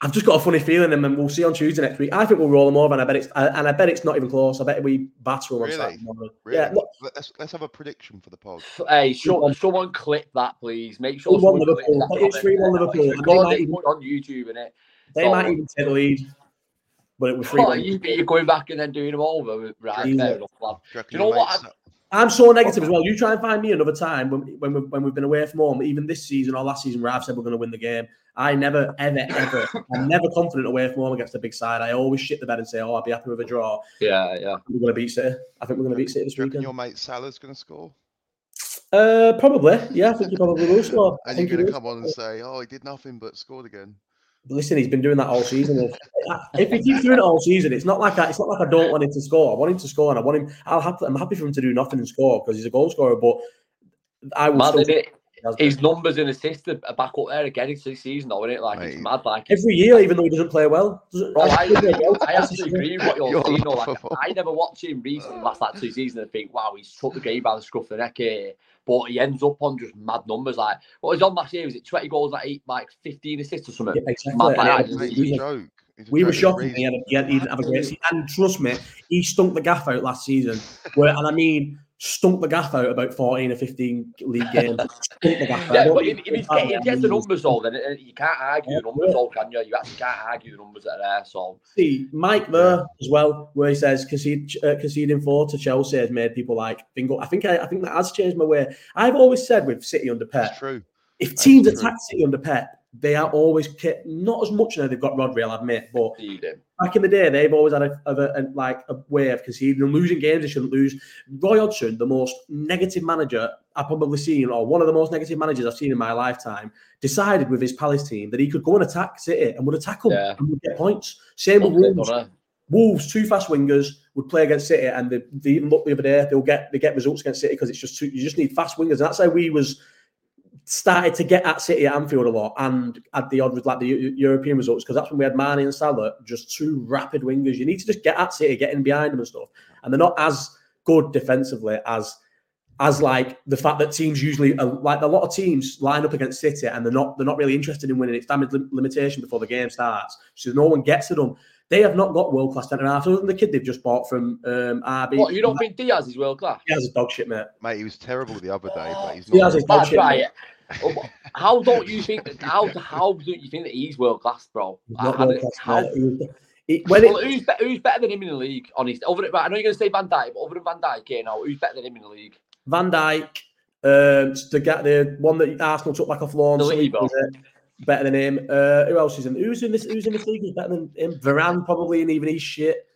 I've just got a funny feeling, and then we'll see on Tuesday next week. I think we'll roll them over, and I bet it's and I bet it's not even close. I bet we batter them on Really? Saturday. Really? Yeah, look, Let's let's have a prediction for the pod. Hey, show, someone clip that, please. Make sure 3-1 someone Liverpool. clips that It's 3-1 Liverpool. It's And they might even- put on YouTube, innit? they So- might even take the lead, but it was three. Oh, you, you're going back and then doing them over. Right, Jesus. fair enough, lad. Do you, know what I've- I'm so negative as well. You try and find me another time when when, we, when we've been away from home, even this season or last season, where I've said we're going to win the game. I never, ever, ever, I'm never confident away from home against a big side. I always shit the bed and say, "Oh, I'll be happy with a draw." Yeah, yeah. We're going to beat City. I think we're going to beat City this Do you reckon weekend. your mate Salah's going to score? Uh, probably. Yeah, I think he probably will score. And you're think going to come on and say, "Oh, he did nothing but scored again." Listen, he's been doing that all season. if he keeps doing it all season, it's not like I, it's not like I don't want him to score. I want him to score, and I want him. I'll happy, I'm happy for him to do nothing and score because he's a goal scorer. But I will Mad, still. isn't it? He has been. His numbers and assists are back up there again this season, though, isn't it? Like, it's mad. Like, Every year, even though he doesn't play well. Doesn't, Bro, I, doesn't play well. I actually agree with what you're, You're saying. though. Like. I never watched him recently last like two seasons and think, wow, he's took the game by the scruff of the neck here. But he ends up on just mad numbers. Like, what was on last year? Was it 20 goals, like, eight, like 15 assists or something? Yeah, exactly. Mad, like, I- it's Mate, a joke. He's we were joke. shocked. He, had a, he, had, he didn't have a great season. And trust me, he stunk the gaff out last season. Where, and I mean, stunk the gaff out about 14 or 15 league games. stunk the gaff out. Yeah, but if, if, he's he's get, if he gets the numbers, though, then uh, you can't argue the Yeah, numbers, though, can you? You actually can't argue the numbers that are there. So, see Mike there as well, where he says concede, uh, conceding four to Chelsea has made people like bingo. I think I, I think that has changed my way. I've always said with City under Pep, It's true. if teams true. attack City under Pep, they are always ki- not as much now. They've got Rodri, I'll admit, but back in the day, they've always had a, of a, a- like a way of conceding and losing games they shouldn't lose. Roy Hodgson, the most negative manager I've probably seen, or one of the most negative managers I've seen in my lifetime, decided with his Palace team that he could go and attack City and would attack them Yeah. and would get points. Same with it, Wolves. Wolves, two fast wingers would play against City, and they, they even look the other day. They'll get they get results against City because it's just too, you just need fast wingers, and that's how we was started to get at City at Anfield a lot, and at the odd with like the Eu- European results because that's when we had Mane and Salah, just two rapid wingers. You need to just get at City, get in behind them and stuff, and they're not as good defensively as as like the fact that teams usually uh, like a lot of teams line up against City and they're not they're not really interested in winning. It's damage lim- limitation before the game starts, so no one gets to them. They have not got world class centre halves other than the kid they've just bought from um, RB. What, you don't think Dias is world class? He has a dog shit, mate. Mate, he was terrible the other day, but he's not. has his dog shit. right. Oh, How don't you think that? How how don't you think that he's world class, bro? Not world class, how- mate. He was- it- who's, be, who's better than him in the league? Honest, other right, I know you're going to say Van Dijk, but other than Van Dijk, you know, who's better than him in the league? Van Dijk, um, the guy, the one that Arsenal took back off loan. Saliba, better than him. Uh, who else is in? Who's in this? Who's in this league? Who's better than him? Varane probably, and even he's shit.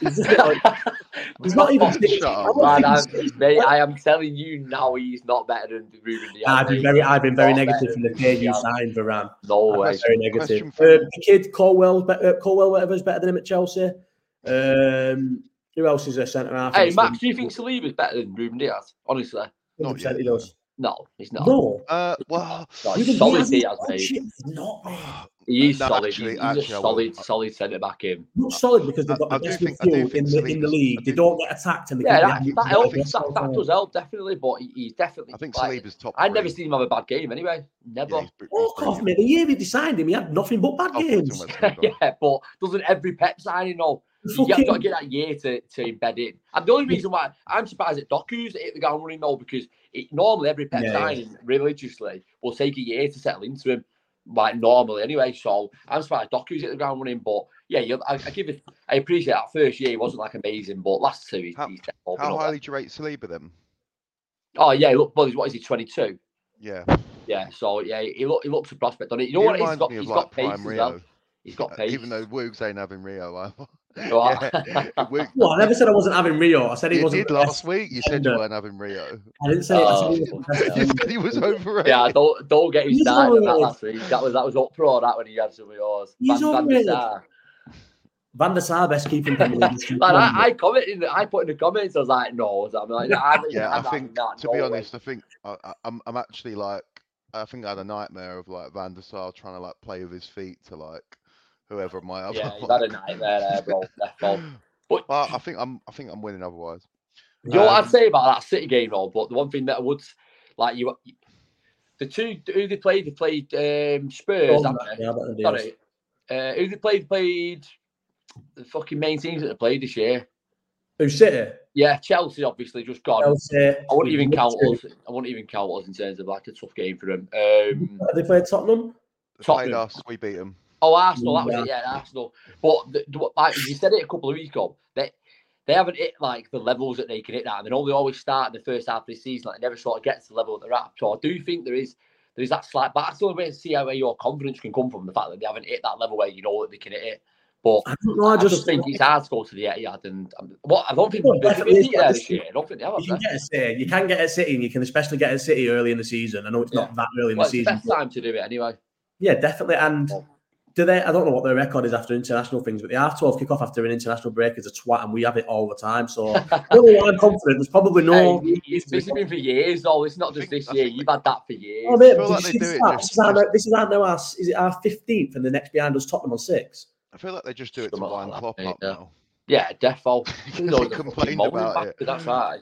He's like, he's not even. Shut I up. Man, think I'm, mate, I am telling you now, he's not better than Ruben Dias. I've been very, I've been very negative from the day you signed Varane. No I've way. very negative. Question Uh, the kid Colwill, be- uh, Colwill, whatever, is better than him at Chelsea. Um, Who else is a centre half? Hey, Max, do you think Saliba's better than Ruben Dias? Honestly, Not yet, he does. no, he's not. No. Uh, well, No, You he's solid Dias, hasn't- mate. shit, he's He is No, solid. actually- he's actually, a I solid, will- solid centre back. Him. Not solid because they've got I the do best think- midfield in the in the league. I They do- don't get attacked and they Yeah, can that, that helps. That, that does help definitely. But he, he's definitely. I think like, Saliba's top. I've never seen him have a bad game anyway. Never. Yeah, he's br- oh, he's Fuck off, brilliant. mate. The year we signed him, he had nothing but bad we're games. talking about Saliba. Yeah, but doesn't every Pep signing know? You have got to get that year to, to embed in. And the only reason why I'm surprised at Doku's hit the ground running though, because it, normally every Pep Yeah, yeah. signing religiously will take a year to settle into him, like normally anyway. So I'm surprised Doku's hit the ground running. But yeah, I, I give it. I appreciate that first year he wasn't like amazing, but last two he's, How- he's stepped up, you How highly do you rate Saliba then? Oh yeah, look, well, what is he? 22. Yeah, Yeah, so yeah, he look he looks a prospect on it. You know He what? He's got he's like got pace Rio. well. He's got pace. Even though Woogs ain't having Rio. Yeah, Woog- Well, I never said I wasn't having Rio. I said he you wasn't. did last week. You said you weren't having Rio. I didn't say. it. I said he Oh. wasn't the best You said he was overrated. Yeah, don't don't get him He's started on that overrated. last week. That was that was uproar that when he had some of yours. He's Van, Van der overrated. Sar. Van der Sar best keeping Premier League. Like, I, I commented, I put in the comments, I was like, no. I'm like, nah, I'm yeah, I I'm not think that, to no be way. honest, I think I, I, I'm I'm actually like I think I had a nightmare of like Van der Sar trying to like play with his feet to like whoever my other. Yeah, you've had a nightmare there, bro. Defo. But But I think I'm I think I'm winning otherwise. you know what Um, I'd say about that City game, though? But the one thing that I would, like, you, the two who they played, they played um, Spurs, haven't? Yeah, I bet. Sorry. Uh, who they played, played the fucking main teams that they played this year. Who City? Yeah, Chelsea obviously just gone. Chelsea. I wouldn't even count us. I wouldn't even count us in terms of like a tough game for them. Um, They played Tottenham. They played Tottenham. us, we beat them. Oh, Arsenal, that was Yeah. it. Yeah, Arsenal. But the, like you said it a couple of weeks ago, they they haven't hit like the levels that they can hit that, and they only always start in the first half of the season. Like, they never sort of get to the level that they're at. So I do think there is there is that slight, but the only way to see how where your confidence can come from the fact that they haven't hit that level where you know that they can hit it. But I don't know. I I just, just, think it's hard to go to the Etihad, and um, what I don't think No, they've definitely been is, there but this year. I don't think they have. you can get a City. You can get a City, and you can especially get a City early in the season. I know it's not that early in Well, the it's season. best time to do it anyway. Yeah, definitely. And Oh. Do they? I don't know what their record is after international things, but the half twelve kick off after an international break is a twat, and we have it all the time. So I don't know why I'm confident. There's probably no. Hey, it's this has been for years, though. It's not just this year. You've had that for years. Oh, mate, feel like you they see do the it stats? just- this is our, this is our now our, is it our fifteenth, and the next behind us Tottenham on six. I feel like they just do it to Something wind like Klopp up yeah. now. Yeah, defo. He Those complained about it. That's right.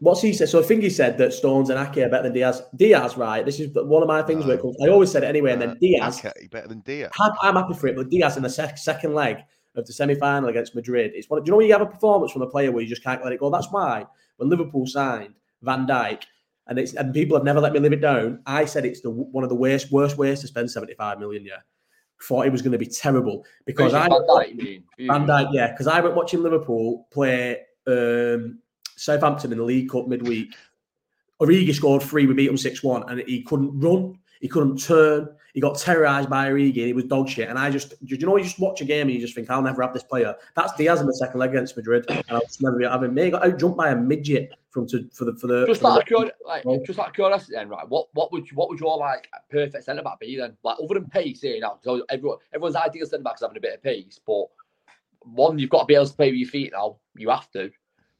What's he said? So I think he said that Stones and Ake are better than Dias. Dias, right? This is one of my things. where comes, I always said it anyway, and Uh, then Dias. okay, better than Dias. I'm, I'm happy for it, but Dias in the sec- second leg of the semi final against Madrid, it's one. Do you know when you have a performance from a player where you just can't let it go? That's why when Liverpool signed Van Dijk, and it's and people have never let me live it down. I said it's the one of the worst worst ways to spend 75 million. Yeah, thought it was going to be terrible because I Van Dijk, you mean? Van Dijk, yeah, because I went watching Liverpool play um, Southampton in the League Cup midweek. Origi scored three, we beat him 6 1, and he couldn't run, he couldn't turn, he got terrorised by Origi, and he was dog shit. And I just, you know, you just watch a game and you just think, I'll never have this player. That's Dias in the second leg against Madrid, and I'll just never be having me. He got out jumped by a midget from to, for the. For the Just for the- like, curi- like Well- just like curiosity, then, right? What what would you, what would your like perfect centre back be then? Like other than pace, you know, so everyone everyone's ideal centre back is having a bit of pace, but one you've got to be able to play with your feet now. You have to.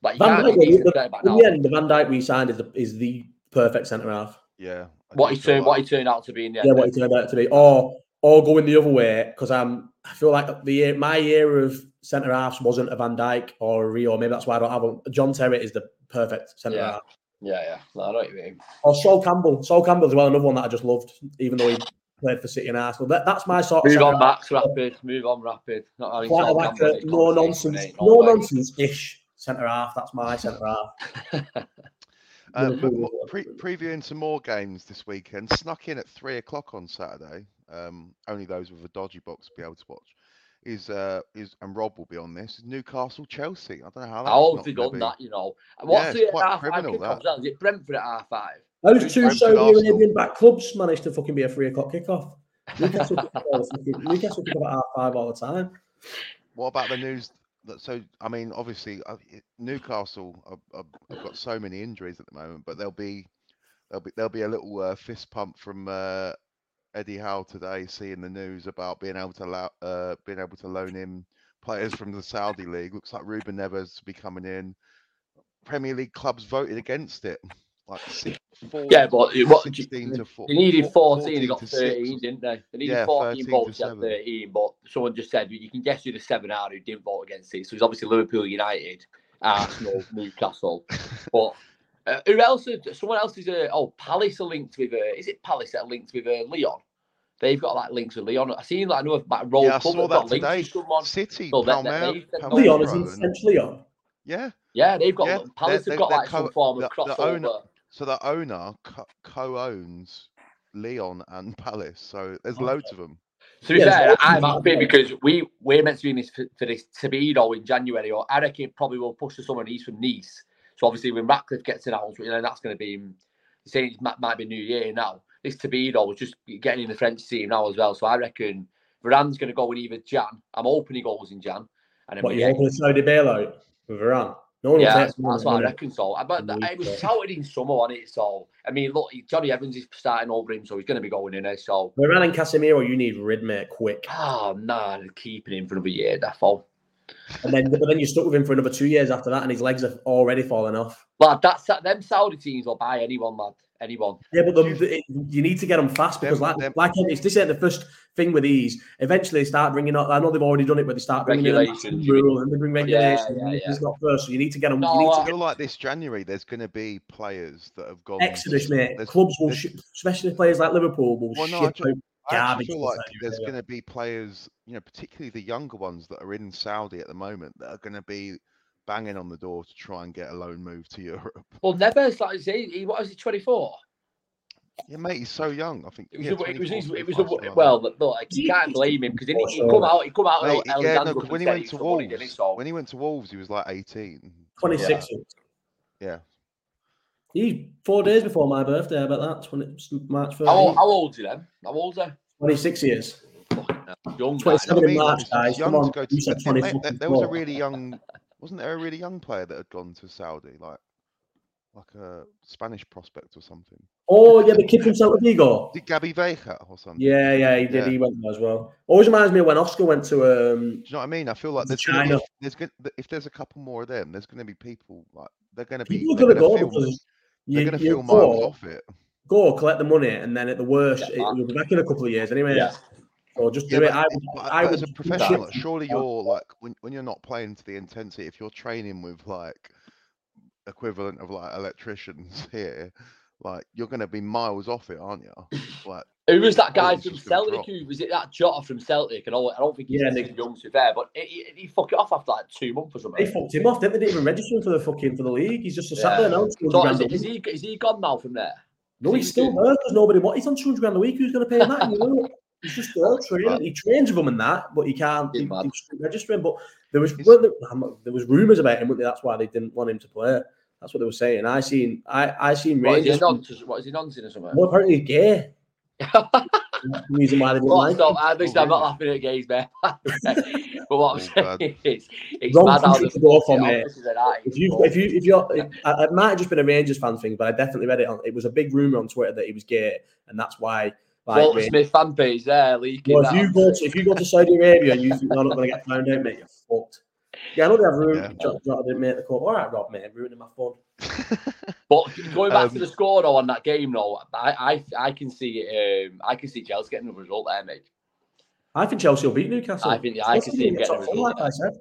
Like Van Dijk, be a decent the- centre back in the end, the Van Dijk we signed is the, is the perfect centre half. Yeah. I What he turned what he turned out to be in the end. yeah, what he turned out to be, or or going the other way because I'm. I feel like the my year of centre halves wasn't a Van Dijk or a Rio. Maybe that's why I don't have him. John Terry is the perfect centre Yeah. half. Yeah, yeah. No, I know what you mean. Or Sol Campbell. Sol Campbell as well, another one that I just loved, even though he played for City and Arsenal. That, that's my sort of Move on. Max. Rapid. Move on, rapid. Not having Quite like a no nonsense, no nonsense ish centre half. That's my centre half. Uh, Liverpool pre- previewing some more games this weekend. Snuck in at three o'clock on Saturday. Um, only those with a dodgy box will be able to watch. Is uh is and Rob will be on this. Newcastle Chelsea. I don't know how. That's How have not gonna done be. that? You know. What's it's the quite half five criminal, kickoff? that. Is it Brentford at half five? Those two Brentford, Saudi Arsenal? Arabian back clubs managed to fucking be a three o'clock kickoff. Newcastle kick off all the fucking- Newcastle kick off at half five all the time. What about the news? So I mean, obviously uh, Newcastle have, got so many injuries at the moment, but there'll be there'll be there'll be a little uh, fist pump from uh, Eddie Howe today, seeing the news about being able to allow, uh, being able to loan him players from the Saudi league. Looks like Ruben Neves to be coming in. Premier League clubs voted against it. Like six, four, Yeah, but it- what- 16 to four, They needed four- 14, they got to six. 13, didn't they? They needed Yeah, 14 13 to votes, they had 13, but someone just said you can guess who the seven are who didn't vote against it. So it's obviously Liverpool United, Arsenal, Newcastle. But uh, who else? Are, someone else is, uh, oh, Palace are linked with, uh, is it Palace that are linked with uh, Lyon? They've got like links with Lyon. I seen like I know of like Roll Yeah, I Club saw have got that links today. with someone. City, So that- that Palmer, they- that- Lyon is in and- French Lyon. yeah. Yeah, they've got Yeah, Palace they're- have got they're like some form of the- the owner- So the owner co- co-owns Lyon and Palace. So there's Okay. loads of them. To be Yeah, fair, it's I'm happy because we we're meant to be in this for, for this Todibo in January, or I reckon it probably will push to someone he's from Nice. So obviously when Ratcliffe gets announced, you know, that's going to be in- saying it might, might be New Year now. This Todibo was just getting in the French team now as well. So I reckon Varane's going to go in either Jan. I'm hoping he goes in Jan, and then What, you're hoping to Saudi bailout with Varane? No one yeah, that's, that's what I reckon. So, but Mm, it was yeah. touted in summer on it. So, I mean, look, Johnny Evans is starting over him, so he's going to be going in there. So, Varane and Casemiro, you need rid, mate, quick. oh man, keeping him for another year, defo. And then, but then you're stuck with him for another two years after that, and his legs are already falling off. Lad, that's them Saudi teams will buy anyone, lad. Anyone. Yeah, but the, the, it- you need to get them fast because, Them- like, them- like it's this ain't the first thing with these. Eventually, they start bringing up. I know they've already done it, but they start bringing in a Regulations, massive you mean? rule and they bring regulations. yeah, and yeah. It's not first, so you need to get them. No, you need I- to I get feel like this January there's going to be players that have gone. Exodus, mate. there's- Clubs will, there's- sh- especially players like Liverpool, will Well, no, ship ju- out I garbage. feel like Saudi there's Arabia. going to be players, you know, particularly the younger ones that are in Saudi at the moment that are going to be banging on the door to try and get a loan move to Europe. Well, Neves, like, he, he, what was he, 24? Yeah, mate, he's so young. I think It was, yeah, a, it was, it was a, well, but look, you can't blame him because he, he come out, he come out, that. and Mate, yeah, no, Alexander 'cause when he went to for money, Wolves, didn't he? So, when he went to Wolves, he was like 18. 26. Yeah, He's four days before my birthday. I bet that's when it's March 1st. how, old- how old's he then? How old's he? 26 years. Fucking Young 27 I in March, guys. young Come to on. go to- said I think, mate, 24. there- there was a really young, wasn't there a really young player that had gone to Saudi, like like a Spanish prospect or something? Oh, yeah, the kid from Celta Vigo. Did Gabby Veiga or something? Yeah, yeah, he did. Yeah. He went there as well. Always reminds me of when Oscar went to. um Do you know what I mean? I feel like there's gonna be, China. there's gonna, if there's a couple more of them, there's going to be people like they're going to be People are going to go because they're going to feel miles go, off it. go, collect the money, and then at the worst, Get it, you'll be back in a couple of years anyway. Yeah. So just Yeah, do but, it. I, but- I but as a professional, shit. surely you're like when when you're not playing to the intensity, if you're training with like equivalent of like electricians here, like you're going to be miles off it, aren't you? Like Who was that guy Oh, from Celtic? Who was it? That Jota from Celtic? And all, I don't think he's Yeah, yeah, Nick- young to be fair, but he, he, he fucked it off after like two months or something. They fucked him off, didn't they? They didn't even register him for the fucking for the league. He's just a Yeah. sat there now. So grand is, a it, is week. he is he gone now from there? No, he's still there because nobody what he's on 200 grand a week. Who's going to pay him that? You? He's just there training. He trains with them and that, but he can't He's he, mad. he register him. But there was there, I'm not- there was rumours about him, weren't? That's why they didn't want him to play. That's what they were saying. I seen I I seen What is he Rangers. nonsense? What is he nonsense or something? Well, apparently he's gay. That's the reason why they didn't Well, like stop. him. At least Oh, I'm not laughing at gays, man. but what I'm God. saying is, it's Wrong mad how country the to go for, fucking mate. Eh? officers are at it. If you if you if you're, it, it might have just been a Rangers fan thing, but I definitely read it on. It was a big rumor on Twitter that he was gay, and that's why. Like, Walter Rangers- Smith fan page there leaking. Well, if that. you go to if you go to Saudi Arabia and you think you're not going to get found out, mate, you're fucked. Yeah, I know they have room. Yeah. Jota Jota didn't make the cut. All right, Rob, mate, ruining my fun. But going back Um, to the score though on that game though, I I, I can see it. Um, I can see Chelsea getting a result there, mate. I think Chelsea will beat Newcastle. I think I can see him getting a Top four, result. like I said.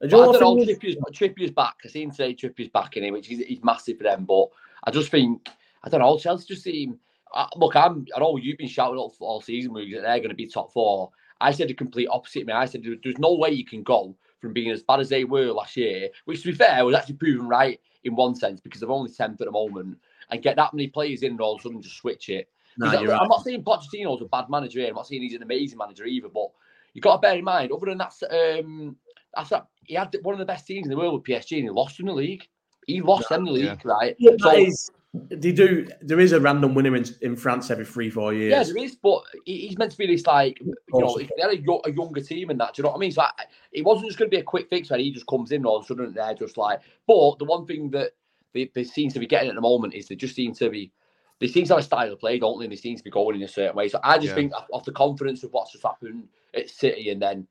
And you know I don't know. thing? Trippier's, Trippier's back. I seen today Trippier's back in it, which is he's massive for them. But I just think I don't know. Chelsea just seem. Uh, look, I'm. I know you've been shouting all, all season moves that they're going to be top four. I said the complete opposite. Me, I said there's no way you can go from being as bad as they were last year, which to be fair was actually proven right in one sense because they're only tenth at the moment, and get that many players in and all of a sudden just switch it. Nah, Because you're I'm right. not saying Pochettino's a bad manager here. I'm not saying he's an amazing manager either. But you've got to bear in mind, other than that's um, that's that he had one of the best teams in the world with PSG, and he lost in the league. He lost in the league, Yeah. right? Yeah, So- that is, they do. There is a random winner in, in France every three, four years. Yeah, there is, but he's meant to be this like you know, course. they had a, a younger team and that. Do you know what I mean? So I, it wasn't just going to be a quick fix where he just comes in all of a sudden they're just like. But the one thing that they, they seem to be getting at the moment is they just seem to be. They seem to have a style of play, don't they? And they seem to be going in a certain way. So I just Yeah. think off- off the confidence of what's just happened at City, and then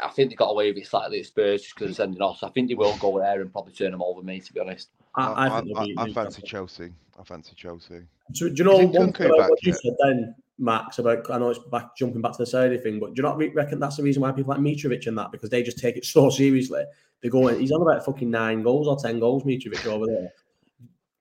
I think they got away with it slightly at Spurs just because of sending off. So I think they will go there and probably turn them over me, to be honest. I, I, I, think I, I Newcastle. fancy Chelsea. I fancy Chelsea. So, do you know one thing about back what you yet? said then, Max? About I know it's back jumping back to the Saudi thing, but do you not re- reckon that's the reason why people like Mitrovic and that because they just take it so seriously? They're going, he's on about fucking nine goals or ten goals, Mitrovic over there.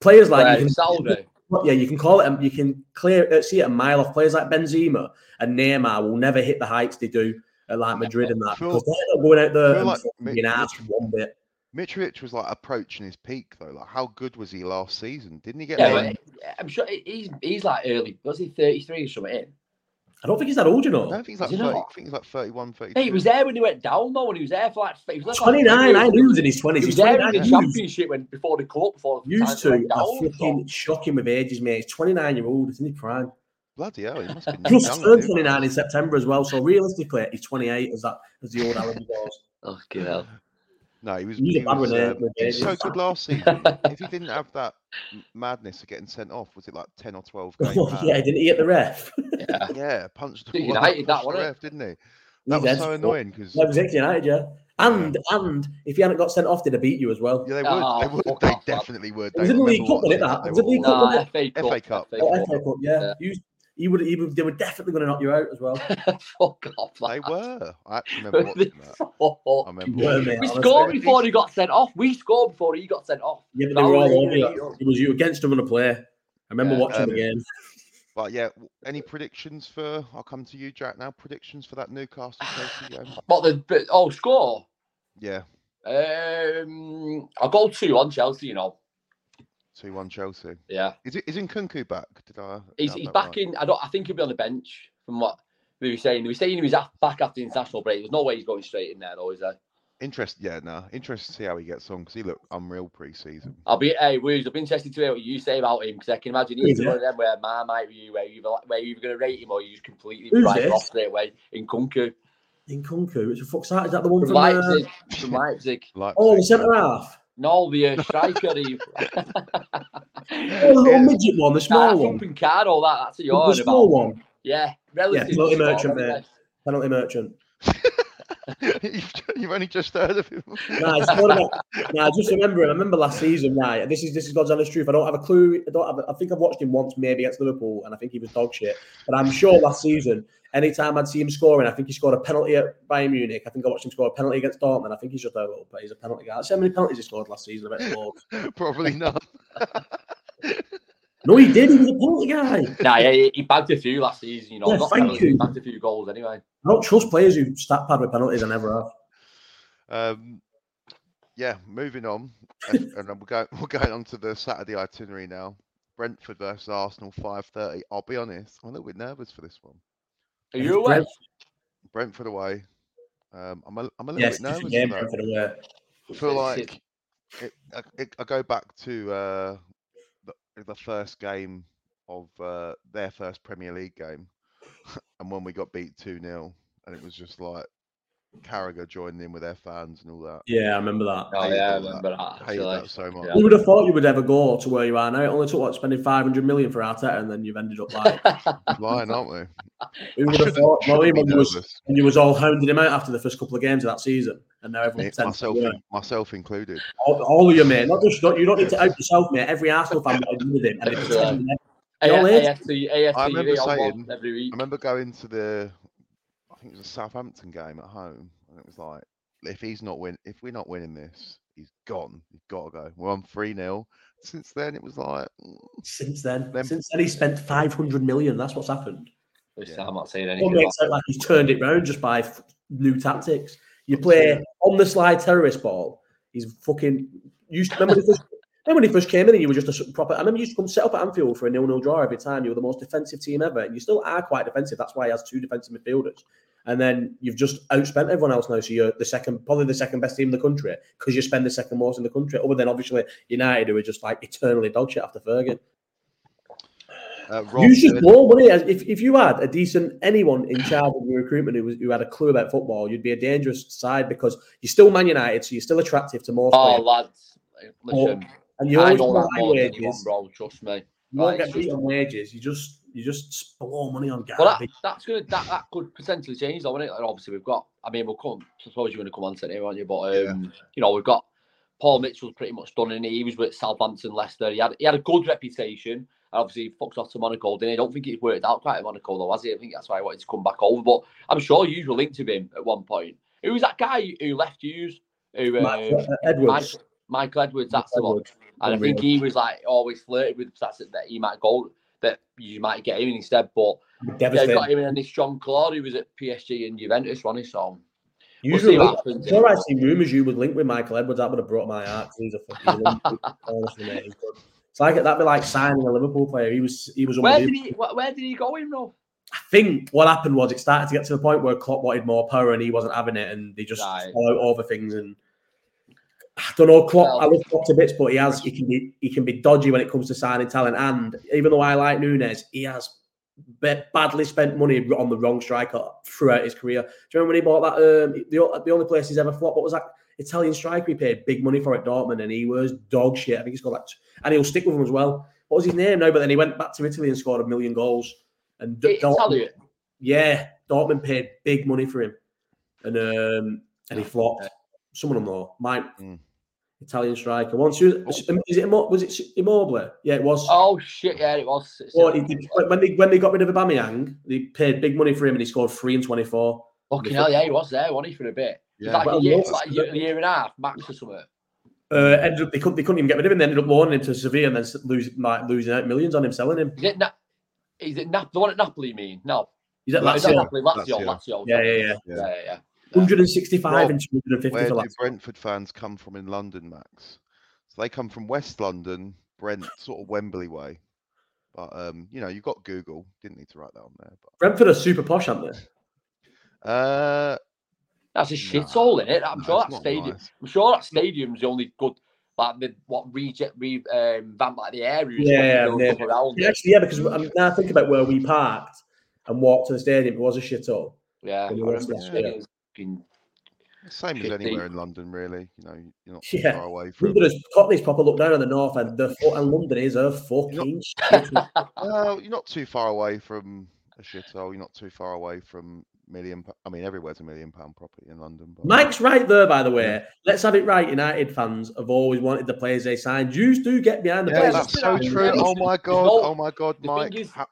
Players like Right, you can, Saudi. yeah, you can call it, you can clear uh, see it a mile off. Players like Benzema and Neymar will never hit the heights they do at like Madrid and that because they're not going out there feel and like fucking Mi- being asked one bit. Mitrovic was like approaching his peak though. Like, how good was he last season? Didn't he get Yeah, like? but eh, I'm sure he's he's like early. Was he 33 or something? In? I don't think he's that old, you I know. don't think he's like Is 30. I think he's like 31, 32. Hey, he was there when he went down though. When he was there for like he was there for like Twenty nine. I knew he was in his 20s. He twenties. was He's there twenty in the nine. championship when before the club before the Used to went a down, so- fucking shocking with ages, mate. He's 29 year old, isn't he? Prime. Bloody hell, he must be Just young, turned dude. 29 in September as well. So realistically, he's 28 as that as the old Alan goes. Oh, good hell. No, he was, He's he was, with it, with he was so good last season. if he didn't have that madness of getting sent off, was it like 10 or 12 game Oh, ban? yeah, didn't he hit the ref? Yeah. Yeah, punched the United, that, pushed the wasn't it? ref, didn't he? That He's was so annoying because That was exactly United, yeah. And and if he hadn't got sent off, did they'd have beat you as well. yeah, they would. Oh, they would. They off, man. definitely would. It was They in the League Cup, wasn't it, that? They Was it League Cup, FA Cup. FA Cup. Oh, Cup. FA yeah. You, he would, he would, they were definitely going to knock you out as well. Fuck off. They were. I actually remember watching that. I remember were, mate. We scored before he got sent off. We scored before he got sent off. Yeah, but they were all over you. you- It was you against him on a play. I remember Yeah, watching um, the game. But yeah, any predictions for? I'll come to you, Jack. Now, predictions for that Newcastle Chelsea game? What the but, oh score? Yeah, Um, I'll go two on Chelsea. You know, two-one Chelsea. yeah. Is it? Is Nkunku back? Did I? He's, he's back right? in. I don't. I think he'll be on the bench. From what we were saying, we were saying he was back after the international break. There's no way he's going straight in there, though, is there? Interest, yeah, no. Interested to see how he gets on because he looked unreal pre-season. I'll be. Hey, Woods, I'll be interested to hear what you say about him because I can imagine he's Who's one of them where my might be where you where you're going to rate him or you just completely write him off straight away Nkunku In Kunku, it's a fuck's that? Is that the one from from, uh, Leipzig. From Leipzig. Like, oh, the centre half? No, the uh, striker. the, Oh, little midget one, the small nah, one. thumping card, all that. That's what The, you're the small about. one. Yeah, relatively. penalty merchant, isn't mate. Penalty merchant. you've, you've only just heard of him. Nah, it's not about, nah, I just remember him. I remember last season, right? This is this is God's honest truth. I don't have a clue. I don't have. I think I've watched him once, maybe against Liverpool, and I think he was dog shit. But I'm sure last season, anytime I'd see him scoring, I think he scored a penalty at Bayern Munich. I think I watched him score a penalty against Dortmund. I think he's just a little, but he's a penalty guy. See how many penalties he scored last season? I bet he. Probably not. No, he did. He was a penalty guy. Nah, yeah, he, he bagged a few last season. You know, Yeah, not thank penalties, you. he bagged a few goals anyway. I don't trust players who stat pad with penalties. I never have. Um, yeah, moving on, and, and we're going we're going on to the Saturday itinerary now. Brentford versus Arsenal, five thirty. I'll be honest, I'm a little bit nervous for this one. Are you away? Brent- Brentford away. Um, I'm a, I'm a little Yes, bit different nervous game for. Brentford away. I feel It's- like it, I, it, I go back to uh, the, the first game of uh, their first Premier League game, and when we got beat two 0 and it was just like Carragher joining in with their fans and all that. Yeah, I remember that. Oh hated yeah, I all that. remember that. I hated that so much. Yeah. Who would have thought you would ever go to where you are now? It only took what spending five hundred million for Arteta, and then you've ended up like Lying, aren't we? who would have thought? Well, shouldn't when you was nervous. when you was all hounding him out after the first couple of games of that season, and now everyone Me- myself, in- myself included. all, all of you, mate. Not just not, you don't need to out yourself, mate. Every Arsenal fan wanted with him, and they pretend A- Y'all is? AFC, AFC, I remember on saying- every I remember going to the, I think it was a Southampton game at home, and it was like, if he's not win, if we're not winning this, he's gone. He's got to go. We're on three 0 Since then, it was like, mm, Since then, Them- since then, he spent five hundred million. That's what's happened. Yeah. I'm not saying anything. About makes it like he's turned it round just by f- new tactics. You play on the slide terrorist ball. He's fucking. Used remember when he first, remember when he first came in and you were just a proper. I remember you used to come set up at Anfield for a nil-nil draw every time. You were the most defensive team ever, and you still are quite defensive. That's why he has two defensive midfielders. And then you've just outspent everyone else now. So you're the second, probably the second best team in the country because you spend the second most in the country. Other than obviously United, who are just like eternally dog shit after Fergie. uh, Rob You should said- know, wouldn't? If, if you had a decent anyone in charge of your recruitment who, was, who had a clue about football, you'd be a dangerous side because you're still Man United, so you're still attractive to most oh, players. lads, listen, And you I always know put that high more than anyone, wages. bro. Trust me. You won't Like, get beat on wages. You just you just blow money on Well, that, that's gonna that, that could potentially change, though, wouldn't it? Like, obviously, we've got. I mean, we'll come. I suppose you're going to come on to it, here, aren't you? But um, you know, we've got Paul Mitchell's pretty much done, and he was with Southampton, Leicester. He had he had a good reputation. Obviously, he fucked off to Monaco. Didn't he? I don't think it's worked out quite at Monaco, though, has he? I think that's why he wanted to come back over. But I'm sure you were linked to him at one point. Who was that guy who left Hughes? Who Mike- um, uh, Edwards. Michael, Michael Edwards. That's the one. And I think he was like always flirted with that that he might go that you might get him instead. But Devastating. got him in this John Claude who was at PSG and Juventus, wasn't he? So we'll Usually, what happens. sure I see rumours you would link with Michael Edwards. That would have brought my heart. He's a fucking Olympic, honestly, mate. It's like that'd be like signing a Liverpool player. He was he was Where did he? Where did he go in though? I think what happened was it started to get to the point where Klopp wanted more power and he wasn't having it, and they just Right. over things. And I don't know, Klopp. Well- I love Klopp to bits, but he has he can be he can be dodgy when it comes to signing talent. And even though I like Nunes, he has ba- badly spent money on the wrong striker throughout his career. Do you remember when he bought that? Um, the, the only place he's ever flopped. What was that? Italian striker he paid big money for at Dortmund, and he was dog shit. I think he's got like, and he'll stick with him as well. What was his name now? But then he went back to Italy and scored a million goals. And D- Dortmund- yeah, Dortmund paid big money for him, and um, and he flopped. Someone will know. Mike, Mm. Italian striker. Once you is it was it Immobile? Yeah, it was. Oh shit! Yeah, it was. Well, he did- when they when they got rid of Aubameyang, they paid big money for him, and he scored three and twenty four. Fucking hell, yeah, he was there, wasn't he, for a bit? Yeah. like Well, a year, like a year, a year and a half, max or something. Uh, ended up they couldn't they couldn't even get rid of him. They ended up loaning him to Sevilla and then s- losing like losing out millions on him selling him. Is it Na- Is it Nap- the one at Napoli? You mean no? He's at Is that Lazio. Napoli? Lazio, Lazio. Lazio. Yeah, yeah, yeah. yeah, yeah, yeah. 165 Rob, and 250 Where for do Brentford fans come from in London, Max? So they come from West London, Brent, sort of Wembley way. But um, you know, you've got Google. Didn't need to write that on there. But... Brentford are super posh, aren't they? Uh, That's a Nah, shithole in it. I'm no, sure that stadium. nice. I'm sure that stadium's the only good. Like the what reject re um vamp like the area Yeah, yeah. built up around Yeah, actually, yeah, because I mean, now I think about where we parked and walked to the stadium, it was a shithole. Yeah, I remember watch it fucking- same as anywhere deep. in London, really. You know, you're not too Yeah. far away from. London is Cockney's proper look down on the north end. The and London is a fucking shit. Well, you're not too far away from a shithole. You're not too far away from million. pa- I mean, everywhere's a million pound property in London. But Mike's right there, by the way. Let's have it right. United fans have always wanted the players they signed. Jews do get behind the yeah, players. that's so true. Oh my god. oh my god, the Mike. is- how-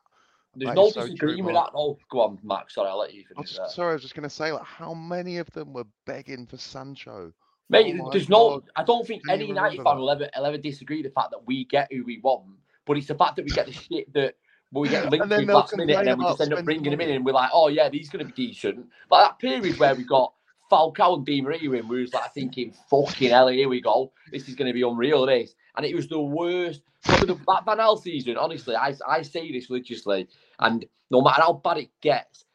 There's That no so true, disagreeing with that. No, go on, Max. Sorry, I'll let you finish s- that. sorry, I was just going to say, like, how many of them were begging for Sancho? Mate, Oh there's no. God. I don't think Can any United fan will ever, will ever disagree the fact that we get who we want, but it's the fact that we get the shit that we get linked then last minute, and then we just end up bringing him in, and we're like, oh yeah, he's going to be decent. Like that period where we got Falcao and Di Maria in, we was like thinking, fucking hell, here we go. This is going to be unreal. This, and it was the worst. Probably the, that Van Gaal season, honestly, I I say this religiously, and no matter how bad it gets,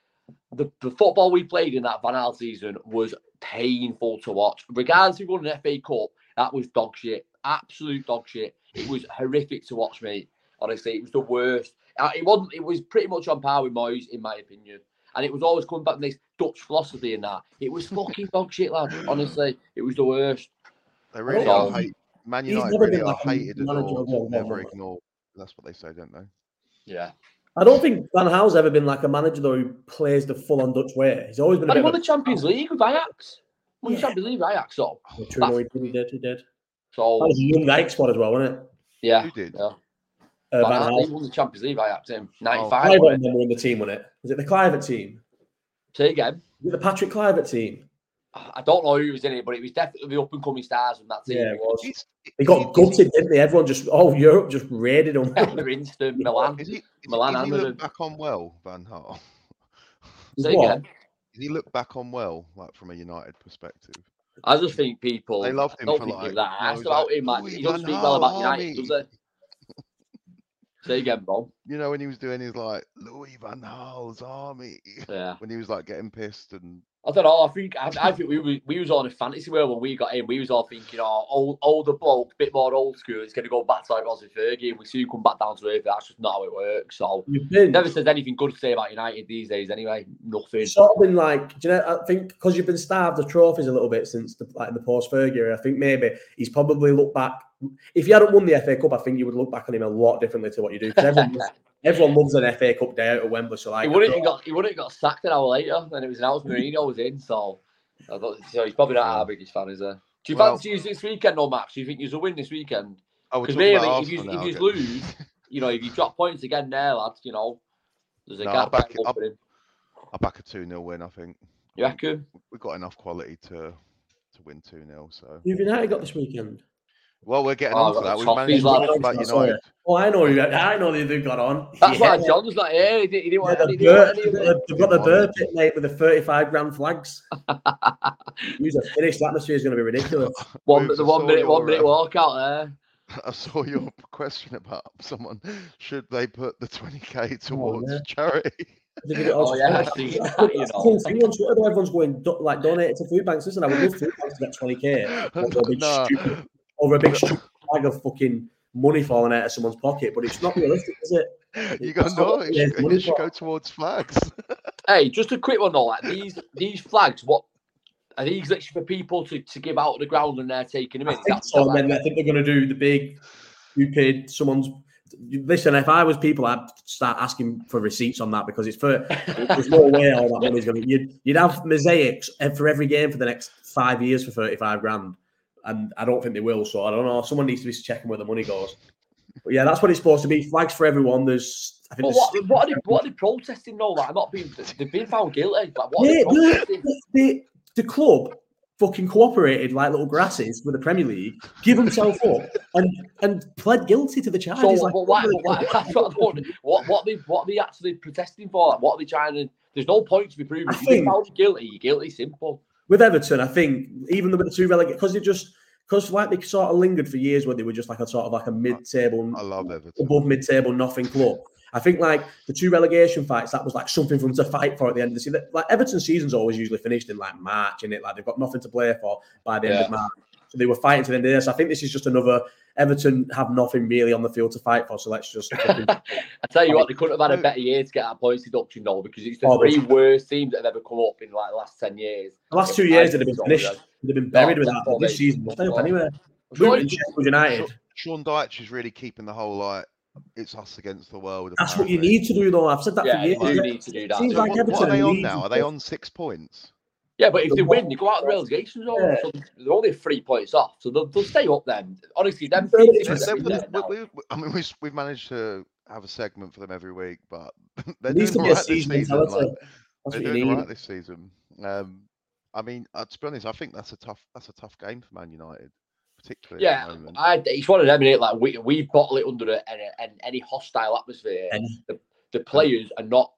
the, the football we played in that Van Gaal season was painful to watch. Regardless we won an FA Cup, that was dog shit. Absolute dog shit. It was horrific to watch, mate. Honestly, it was the worst. Uh, It wasn't. It was pretty much on par with Moyes, in my opinion. And it was always coming back to this Dutch philosophy and that. It was fucking dog shit, lad. Honestly, it was the worst. They really know. are hate. Man He's United never really been are like hated, manager adored, all, never no, no. ignored. That's what they say, don't they? Yeah. I don't think Van Gaal's ever been like a manager though who plays the full on Dutch way. He's always been a And he won of the Champions League with Ajax. Won the Yeah. Champions League with Ajax, so. Oh, a true no, he did, he did, he did. That So, was a young Ike squad as well, wasn't it? yeah. Who did? yeah. Uh, Van Van Gaal, he won the Champions League with Ajax in Oh, 95. Kluivert wasn't it? and them were in the team, wasn't it? Was it the Kluivert team? Say again. Was it the Patrick Kluivert team? I don't know who was in it, but it was definitely the up and coming stars from that team. Yeah, it was. He's- They got he- is he- gutted, didn't they? Everyone just, oh, Europe just raided them. Insta, Milan. Is he, is he, Milan is he and look back on well, Van Gaal? Say What? again. Did he look back on well, like from a United perspective? I just think people. They loved him don't for think like. give that you know, asked he's about like, him. Like, "Louis he doesn't speak well about Gaal, United, does he? Again, bro. You know when he was doing his like Louis Van Gaal's army Yeah. when he was like getting pissed and I don't know. I think I, I think we, we we was on a fantasy world when we got in. We was all thinking, oh, old, older bloke, a bit more old school. It's going to go back to like it Fergie, and we soon come back down to earth. That's just not how it works. So never says anything good to say about United these days. Anyway, nothing. sort of been like, do you know? I think because you've been starved of trophies a little bit since the like the post Fergie. I think maybe he's probably looked back. If you hadn't won the FA Cup, I think you would look back on him a lot differently to what you do. Because everyone, everyone loves an FA Cup day out at Wembley. So like, He wouldn't have got he wouldn't have got sacked an hour later, and it was announced Mourinho was in. So, I thought, so he's probably not our biggest fan, is he? Do you Well- fancy you this weekend, or Max? Do you think you'll win this weekend? Oh, Because talking really, if you, Arsenal if you lose, you know, if you drop points again there, lads, you know, there's a No, I'll gap back it up. I'll back a 2 0 win, I think. You reckon? We've got enough quality to to win 2 0. So, Who've United got this weekend? Well, we're getting Oh, on to that. got We've managed to lad. talk about I'm. United. Oh, I know. who- I know who they've got on. That's yeah. why John's not here. He didn't, he didn't Yeah, want, the he didn't want Bur- any of they've got the- they've got the Good Burr pit, mate, with the 35 grand flags. Use a finished atmosphere is going to be ridiculous. One, Moves, the one saw minute, one minute uh, walk out there. I saw your question about someone. Should they put the 20k towards oh, yeah. charity? They did it Oh, yeah, I see you know. thing on Twitter, Everyone's going do- like donate it to food banks. Listen, I would love food banks to get 20k over a big, Nah. stupid, over a big stupid bag of fucking money falling out of someone's pocket, but it's not realistic, is it? You got That's no. not It should, it should go towards flags. Hey, just a quick one though. Like these these flags, what are these literally for people to, to give out on the ground and they're taking them I in? Is think that- so. is that And then I think they're going to do the big stupid someone's. Listen, if I was people, I'd start asking for receipts on that because it's for. there's no way all that money's going to. You'd, you'd have mosaics for every game for the next five years for 35 grand. And I don't think they will. So I don't know. Someone needs to be checking where the money goes. But yeah, that's what it's supposed to be. Flags for everyone. There's. I think what, what, are they, what are they protesting though? Like, not being, they've been found guilty. Like, what Yeah, no, the, the club fucking cooperated like little grasses with the Premier League, give himself up, and and pled guilty to the So, charges. like, but why, why, what, what, what, they, what are they actually protesting for? Like, what are they trying to? There's no point to be proven. I If you've been think- found guilty, you're guilty. Simple. with Everton, I think even with the two relegate because they just because like they sort of lingered for years where they were just like a sort of like a mid-table, I love Everton. above mid-table, nothing club. I think like the two relegation fights, that was like something for them to fight for at the end of the season. Like Everton's season's always usually finished in like March, and it like they've got nothing to play for by the end of March. So they were fighting to the end of this. I think this is just another Everton have nothing really on the field to fight for. So let's just I tell you what, they couldn't have had a better year to get that points deduction though, because it's the Oh, three worst teams that have ever come up in like the last ten years. the last two years they'd have been saw finished. That. They'd have been buried No, with that. This season, they'll stay up No. anyway. Sure, Luton, Sheffield United. Sean Dyche is really keeping the whole like it's us against the world. That's what you need to do, though. I've said that Yeah, for you years. do need to do that. Seems So like what, what Everton are they on now? Are they on six points? Yeah, but if The they win, they go out of the relegation zone, Yeah. so they're only three points off. So they'll, they'll stay up then. Honestly, them three only teams just that They- are they- there now- we, we, I mean, we, we've managed to have a segment for them every week, but they're doing to be a all right this season season. Like, they're doing all need. right this season. Um, I mean, uh, to be honest, I think that's a tough that's a tough game for Man United, particularly at Yeah, the moment. I, it's one of them. Innit? Like we we bottle it under a, an, an, any hostile atmosphere. Any. The, the players are not.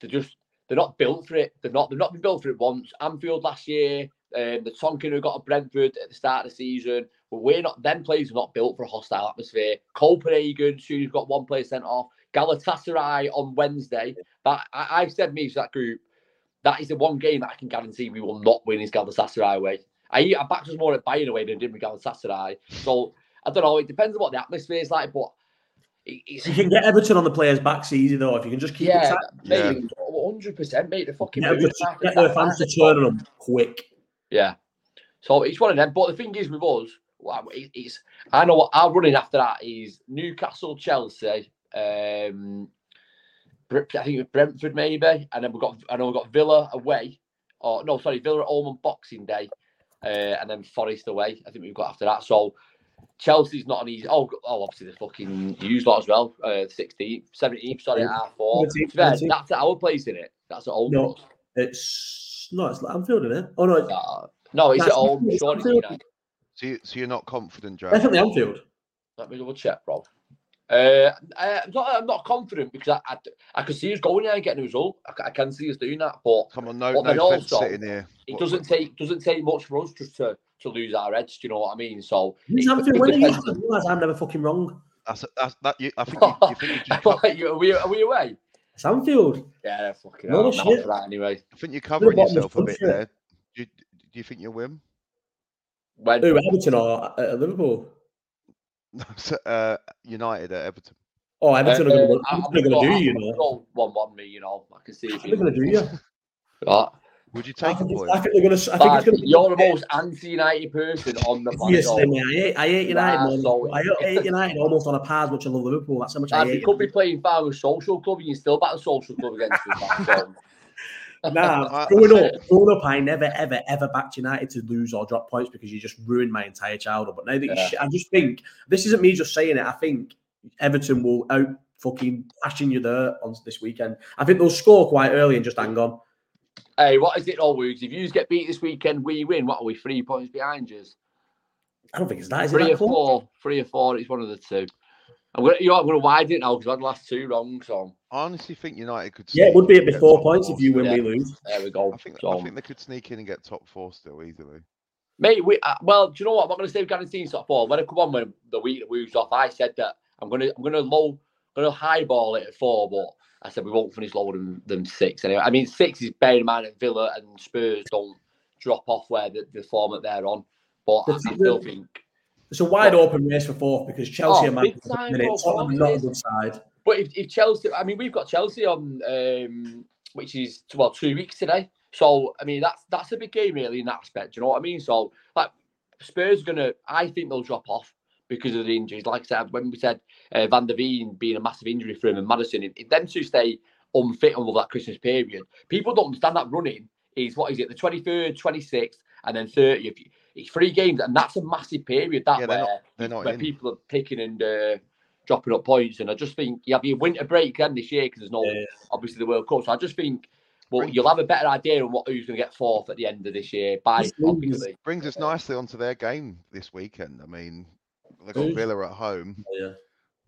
They're just they're not built for it. They're not they've not been built for it once. Anfield last year, um, the Tonkin who got a Brentford at the start of the season. But we're not. Them players are not built for a hostile atmosphere. Copenhagen, who's got one player sent off. Galatasaray on Wednesday. That I, I've said me to that group. That is the one game that I can guarantee we will not win is Galatasaray away. I, I backed us more at Bayern away than I did with Galatasaray. So I don't know. It depends on what the atmosphere is like, but it's You can get Everton on the players' backs easy though if you can just keep yeah, it tight. mate, hundred percent, mate. The fucking Get, back get their fans to turn on them quick. Yeah. So it's one of them. But the thing is with us, well, it- it's I know what our running after that is Newcastle, Chelsea, um, Bre- I think it was Brentford maybe, and then we've got I know we've got Villa away, or no, sorry, Villa at home on Boxing Day, uh, and then Forest away. I think we've got after that. So Chelsea's not an easy. Oh, oh obviously the fucking used lot as well. Uh, 16th, 17th, sorry, Yeah. half four. 17th, To fair, 17th. That's at our place in it. That's at home. No. for us. It's no, it's Anfield, isn't it? Oh no, it's Uh, no, it's That's at home. Sure, it's Anfield. United. So, you, so you're not confident, Joe? definitely Anfield. Let me double check, bro. Uh, I, I'm, not, I'm not confident because I, I, I can see us going there and getting a result. I, I can see us doing that, but Come on, no, But no fence also, sitting here. it What- doesn't take doesn't take much for us just to, to lose our edge. Do you know what I mean? So Who's it- Anfield it winning? You depends- realise I'm never fucking wrong. That's, that's that. You, I think you, you think you just Like, are, we, are we away? It's Anfield. Yeah, fucking No hell, shit. not for that anyway. I think you're covering bottom yourself a bit there. Do you, do you think you'll win? When Who Everton or uh, Liverpool? No, so, uh, United at Everton. Oh, Everton Uh, are going uh, to do gonna you, you know. I'm gonna go one one me, you know. I can see it. They're going to do you. Right. Would you take a think, it's. I think they're going to. I think it's going to. you're the most anti-United person on the planet. Obviously, mate, I hate, I hate United. Nah, so- I hate United almost on a par as much I love Liverpool. That's how much I hate. you could be playing far with social club and you still back the social club against us. Nah, growing up, growing up, I never, ever, ever backed United to lose or drop points because you just ruined my entire childhood. But now that you, Yeah. sh- I just think this isn't me just saying it. I think Everton will out fucking ashing you there on this weekend. I think they'll score quite early and just hang on. Hey, what is it all, Woogs? If you get beat this weekend, we win. What are we? Three points behind you? I don't think it's that. Is it Three that or four. Three or four. It's one of the two. I'm gonna, you know, I'm gonna widen it now because I had the last two wrong. So I honestly think United could. Yeah, it would be in at and get four points four if you win. Yeah. we lose. there we go. I think so, I think they could sneak in and get top four still easily. Mate, we uh, well, do you know what? I'm not going to say we're guaranteeing top four. When I come on when the week that moves off, I said that I'm going to I'm going to low going to highball it at four, but I said we won't finish lower than, than six anyway. I mean, six is bearing in mind that Villa and Spurs don't drop off where the, the form that they're on, but I, The- I still think. It's a wide open race for fourth because Chelsea Oh, are Man time, minute. Tottenham not a good side. But if, if Chelsea, I mean, we've got Chelsea on, um, which is well two weeks today. So I mean, that's that's a big game really in that aspect. Do you know what I mean? So like Spurs are gonna, I think they'll drop off because of the injuries. Like I said, when we said uh, Van de Ven being a massive injury for him and Maddison, if, if them two stay unfit over that Christmas period, people don't understand that running is what is it, the twenty third, twenty sixth, and then thirtieth. It's three games, and that's a massive period. That Yeah, they're where not- they're not where people are picking and. Uh, dropping up points. And I just think you have your winter break again this year because there's no Yeah. obviously the World Cup. So I just think well Bring- you'll have a better idea on what who's going to get fourth at the end of this year by This league obviously. Brings us nicely onto their game this weekend. I mean, they got Villa at home. Yeah.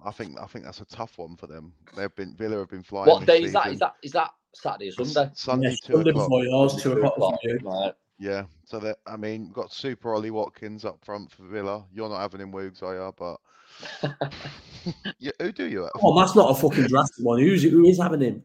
I think I think that's a tough one for them. They've been Villa have been flying. What this day is that? season. Is that is that Saturday or S- Sunday? Sunday, Yeah, two Sunday o'clock. before yours, two Two o'clock o'clock, right. Yeah, so that I mean, we've got Super Ollie Watkins up front for Villa. You're not having him, Woogs, are you? But yeah, who do you have? Oh, that's not a fucking drastic one. Who's who is having him?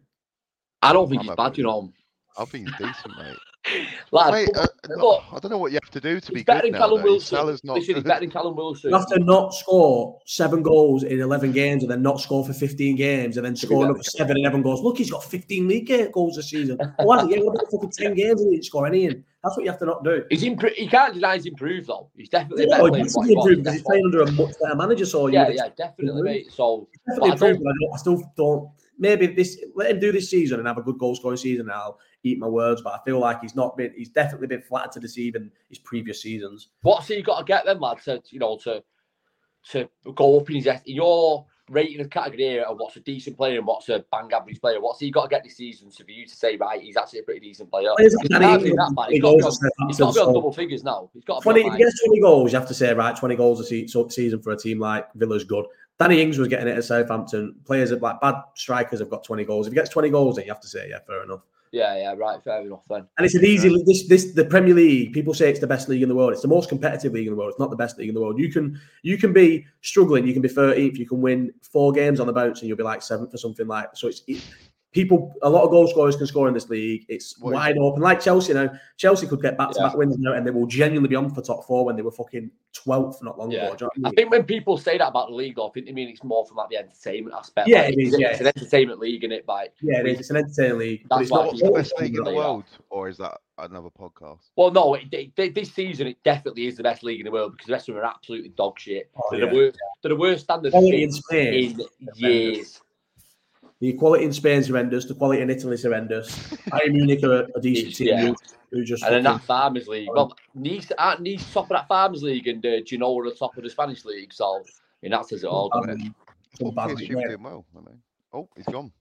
I don't think I'm he's happy bad, with you know. I think he's decent, mate. Lad, Mate, but- uh, but I don't know what you have to do to be better good than Callum nowadays. Wilson. Salah's not Listen, he's better than Callum Wilson. You have to not score seven goals in 11 games and then not score for 15 games and then score better another seven and everyone goes, look, he's got 15 league goals this season. Why has he? Yeah, what fucking 10 games and he didn't score any in? That's what you have to not do. He's impro- he can't deny he's improved though. He's definitely a No, better he player has than to what be he was. improved because he's playing under a much better manager. So Yeah, yeah, definitely, him mate. So definitely I improved, I, don't, I still don't. Maybe this let him do this season and have a good goal scoring season. And I'll eat my words, but I feel like he's not been. He's definitely been flattered to deceive in his previous seasons. what's he got to get them, lad, to you know to to go up in his in your rating of category of what's a decent player and what's a bang average player? What's he got to get this season to for you to say right? He's actually a pretty decent player. He's like not Danny that Ings, bad. 20 He's got to be on, at he's got to be on Southampton, double figures now. He's got to be 20, on, if he gets 20 goals, you have to say, right, 20 goals a se- season for a team like Villa's good. Danny Ings was getting it at Southampton. Players have like bad strikers have got 20 goals. If he gets 20 goals, then you have to say, yeah, fair enough. Yeah, yeah, right. Fair enough then. And it's an easy this this the Premier League. People say it's the best league in the world. It's the most competitive league in the world. It's not the best league in the world. You can you can be struggling. You can be 13th. You can win four games on the bounce, and you'll be like seventh or something like. So it's it, people. A lot of goal scorers can score in this league. It's What is- wide open. Like Chelsea now. Chelsea could get back to Yeah. back wins now, and they will genuinely be on for top four when they were fucking 12th not long Yeah. ago. You know I what I think when people say that about the league, though, I think they mean it's more from like the entertainment aspect. Yeah, like, it is, It's, yeah. it's an entertainment league, in it? Like, Yeah, it is. It's an entertainment league. but That's it's not What's the best league in the Yeah. world, or is that another podcast? well, no, it, it, it- this season it definitely is the best league in the world because the rest of them are absolutely dog shit. Oh, they're, yeah. the worst, they're the worst standard in in, in years. The quality in Spain's horrendous. The quality in Italy's horrendous. Bayern Munich are a, a decent team Yeah. who, who just And then that Farmers League. Well, Nice aren't Nice top of that Farmers League and uh, Girona are the top of the Spanish League. So, I mean, that says it all. doesn't it? Some Well, bad PSG league, were yeah. doing well. Oh, he's gone.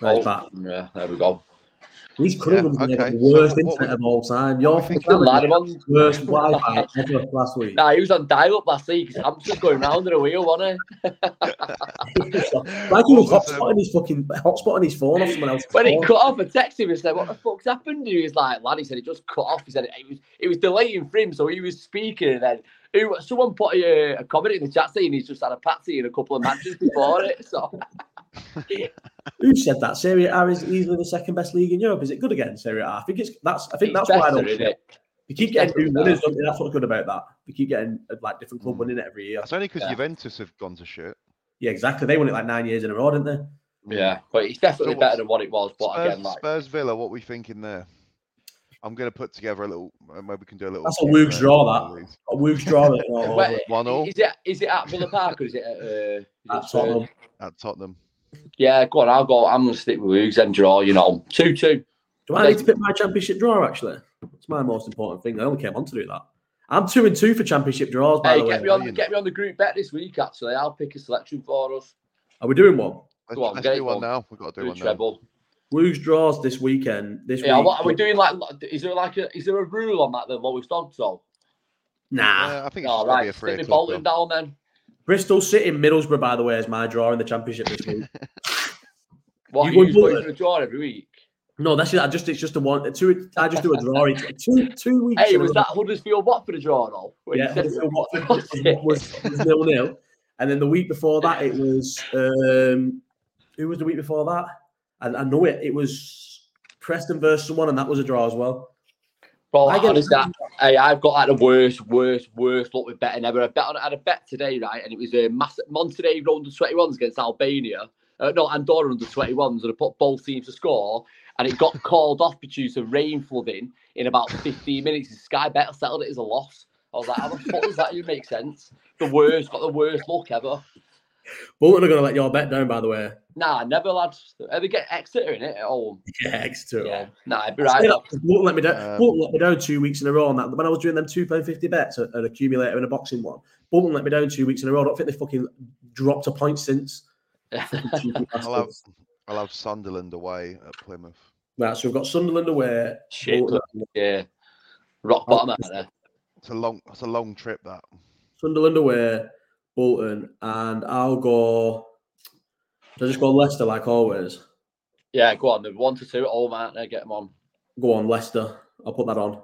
Right, Oh, back. yeah, there we go. He's currently Yeah, okay. the worst what- what internet we- of all time. Your we think- Still lad, I'm on- worst Wi-Fi ever last week. Nah, he was on dial up last week. His hamster's going round in a wheel, wasn't he? like he was What hotspotting his fucking hotspotting his phone off someone else. When it phone. cut off, I texted him and said, "What the fuck's happened?" He was like, "Lad," he said, "It just cut off." He said, "It was it was delaying for him, so he was speaking, and then who, someone put a, a comment in the chat saying he's just had a patsy in a couple of matches before it." So Who said that? Serie A is easily the second best league in Europe. Is it good again, Serie A? I think it's that's. I think it's that's why I better, don't. isn't it? They keep It's getting definitely new winners. Don't they? That's what's good about that. They keep getting uh, like different club Mm. winning it every year. That's only because Yeah. Juventus have gone to shit. Yeah, exactly. They won it like nine years in a row, didn't they? Yeah, but it's definitely So better than what it was. But Spurs, again, like Spurs Villa, what we thinking there? I'm going to put together a little. uh, Maybe we can do a little. That's a Woog's draw, of these. A Woog's draw it all over Wait, it. One all Is it is it at Villa Park or is it at, uh, is At it, Tottenham. at Tottenham. Yeah, go on. I'll go. I'm gonna stick with Woogs and draw. You know, two two. Do I need to pick my championship draw? Actually, it's my most important thing. I only came on to do that. I'm two and two for championship draws. By Hey, the way, get me on. brilliant. Get me on the group bet this week. Actually, I'll pick a selection for us. are we doing one? Let's, Go on, let's get do one going. now. We've got to do Do one now. treble. Woog's draws this weekend. This Yeah, week. what are we doing? Like, is there like a is there a rule on that? The lowest odds though. Nah. Yeah, I think it's All just going to be a right, three stick me. Bolton though. down then. Bristol City, Middlesbrough, by the way, is my draw in the championship this week. What You you going going Bolton? for a draw every week? no, that's it. I just it's just a one. Two. I just do a draw each two two weeks. Hey, was that Huddersfield Watford a draw though? Yeah, Huddersfield Watford was nil nil, and then the week before that it was um, who was the week before that? I, I know it. It was Preston versus someone, and that was a draw as well. Bro, I get- I, hey, I've got like the worst, worst, worst luck with betting ever. I bet on, I had a bet today, right? And it was a massive Montenegro under 21s against Albania. Uh, no, Andorra under 21s, and I put both teams to score. And it got called off due to rain flooding in about 15 minutes. And Sky Better settled it as a loss. I was like, how the fuck does that even make sense? The worst, got the worst luck ever. Bolton are going to let your bet down, by the way. Nah, never, lads. Ever get Exeter in it at home? Yeah, Exeter. Yeah. Nah, I'd be Right. right. up. Bolton let me down. Um, Bolton let me down two weeks in a row on that. When I was doing them two pound fifty bets, an accumulator and a boxing one, Bolton let me down two weeks in a row. I don't think they fucking dropped a point since. I'll have, I'll have Sunderland away at Plymouth. Right, so we've got Sunderland away. Shit, Bolton- yeah. Rock bottom out there. It's a long, it's a long trip. That Sunderland away, Bolton, and I'll go. Do I just go Leicester like always? Yeah, go on. The one to two at home, aren't they? Get them on. Go on, Leicester. I'll put that on.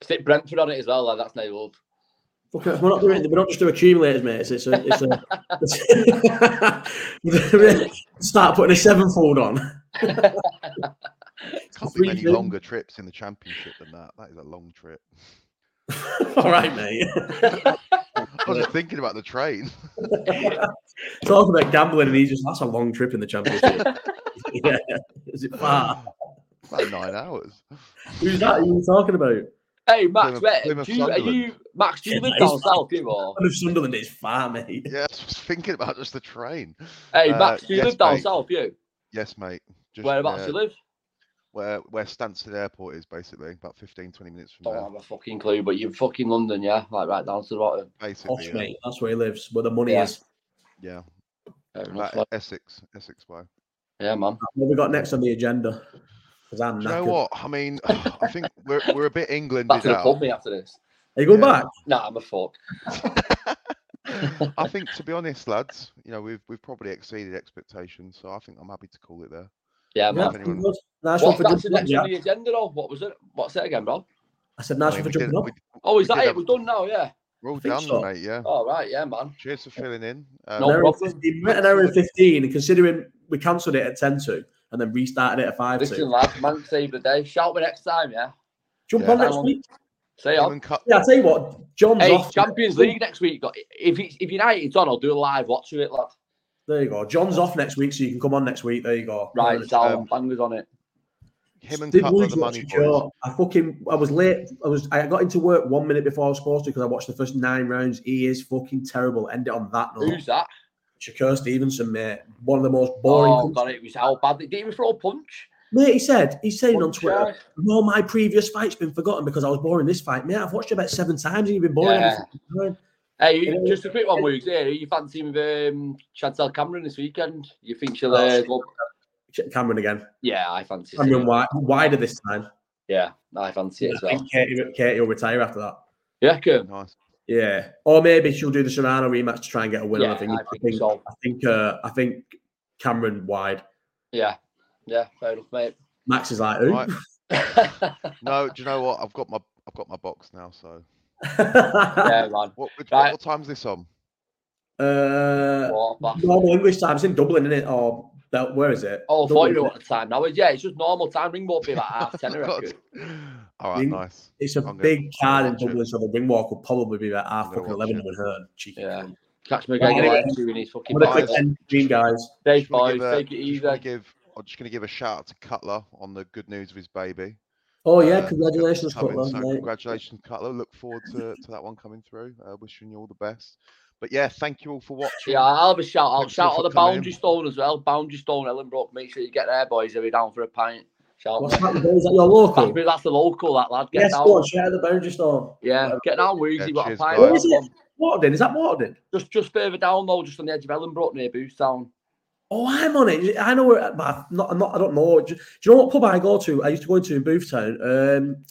Stick Brentford on it as well. Like, that's no nailed. Okay, we're not doing. We're not just doing accumulators, mate. It's, it's a. It's a start putting a sevenfold on. can't be Three many longer trips in the championship than that. That is a long trip. All right, mate. I was just thinking about the train. Talk about gambling, and he's just that's a long trip in the championship. yeah, is it far? About nine hours. Who's that? you talking about? hey, Max, Plymouth- wait, Plymouth do you, are you Max? Do you Yeah, live down is south, you or? One of Sunderland is far, mate. Yeah, I was thinking about just the train. Hey, Uh, Max, do you yes, live down mate. south, you? Yes, mate. Just Whereabouts uh, you live? Where where Stansted Airport is, basically about 15, 20 minutes from Don't there. have a fucking clue, but you're fucking London, yeah? Like right down to the bottom. Basically, Posh, yeah. mate. That's where he lives, where the money Yeah. is. yeah. Fair enough, About like, Essex, Essex way. yeah, man. What we got next on the agenda? Because I'm Do you know knackered. what? I mean, I think we're we're a bit Englanded Back to the out. pub me after this. Are you going Yeah. back? Nah, I'm a fuck. I think, to be honest, lads, you know, we've we've probably exceeded expectations, so I think I'm happy to call it there. Yeah, Yeah, man. if anyone- good. What's for that's the jumping next up, on Jack. the agenda, though? What was it? What's it again, bro? I said I nice mean, for we did- jumping up. we- Oh, is that it? have- We're done now, yeah. we're all think done, so. mate. Yeah. All right, yeah, man. Cheers for filling in. Um, No an, problem. 15, we went an hour and 15, considering we cancelled it at 10 to and then restarted it at 5 Listen, to. lads, man, save the day. Shout me next time, yeah. Jump Yeah. on next week. Say on. Cut- Yeah, I'll tell you what, John's Hey, off. Champions League next week. If it's, if United's on, I'll do a live watch of it, lad. There you go. John's off next week, so you can come on next week. There you go. Right, Uh, um, bangers on it. him and Did Cutler, the watch money boys. I fucking I was late. I was I got into work one minute before I was supposed to because I watched the first nine rounds. He is fucking terrible. End it on that note. Who's that? Shakur Stevenson, mate. One of the most boring. Oh, cunts. God, it was how bad. Did he even throw a punch. Mate, he said he's saying on Twitter, yeah. "No, my previous fight's been forgotten because I was boring this fight." Mate, I've watched it about seven times and you've been boring. Yeah. Every fucking time. Hey, just a quick one, Woogs. Here, you fancy with um, Chantelle Cameron this weekend? You think she'll? Uh, go... Cameron again. Yeah, I fancy. Cameron wide, wider this time. Yeah, I fancy it as I well. think Katie, Katie will retire after that. Yeah, cool. Nice. Yeah, or maybe she'll do the Serrano rematch to try and get a win. Yeah, I think. I I think think. so. I think. Uh, I think Cameron wide. Yeah, yeah, fair enough, mate. Max is like, who? Right. No, do you know what? I've got my I've got my box now. So yeah, man. what what, Right. what time's this on? uh, Quarter normal English time. It's in Dublin, isn't it? Or Bel- where is it? Oh, I thought you Dublin, knew what the time now is. Yeah, it's just normal time. Ring won't be about half ten, I God. reckon. All right, Ring- nice. It's a I'm big I'm card in watch it. Dublin, so the ring walk will probably be about half I'm gonna fucking eleven it. when heard. Cheeky. Yeah. cunt. Catch me Right, again anyway. live doing his fucking I'm gonna Guys. click podcast. end stream, guys. Dave, Just wanna boys, give a- take it just easy. wanna give, I'm just going to give a shout out to Cutler on the good news of his baby. Oh yeah, uh, congratulations, Cutler. so mate. congratulations, Cutler. Look forward to, to that one coming through. Uh, wishing you all the best. But yeah, thank you all for watching. Yeah, I'll have a shout out. Thanks Shout for out the coming in. Boundary Stone as well. Boundary Stone, Ellenbrook. Make sure you get there, boys. They'll be down for a pint. Shout What's that? Is that your local? That's, that's the local, that lad. Get Yes, down. go on, shout out the Boundary Stone. Yeah, get down, Woozy. Yeah, got a cheers, pint. Where is it? Walkden, is that Walkden? Just, just further down though, just on the edge of Ellenbrook near Boothstown. Oh, I'm on it. I know where, but I'm not, I'm not. I don't know. Do, do you know what pub I go to? I used to go into in Boothstown. Um,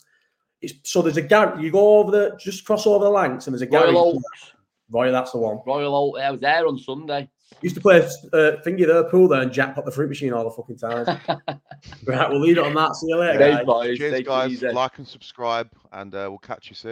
it's so there's a garage. You go over the just cross over the Lancs, and there's a garage. Royal Oaks. Roy, that's the one. Royal Oak. I was there on Sunday. Used to play uh, thingy there pool there and jackpot the fruit machine all the fucking time. right, we'll leave it on that. See you later, Thanks, guys. Cheers, Take it guys. Like and subscribe, and uh, we'll catch you soon.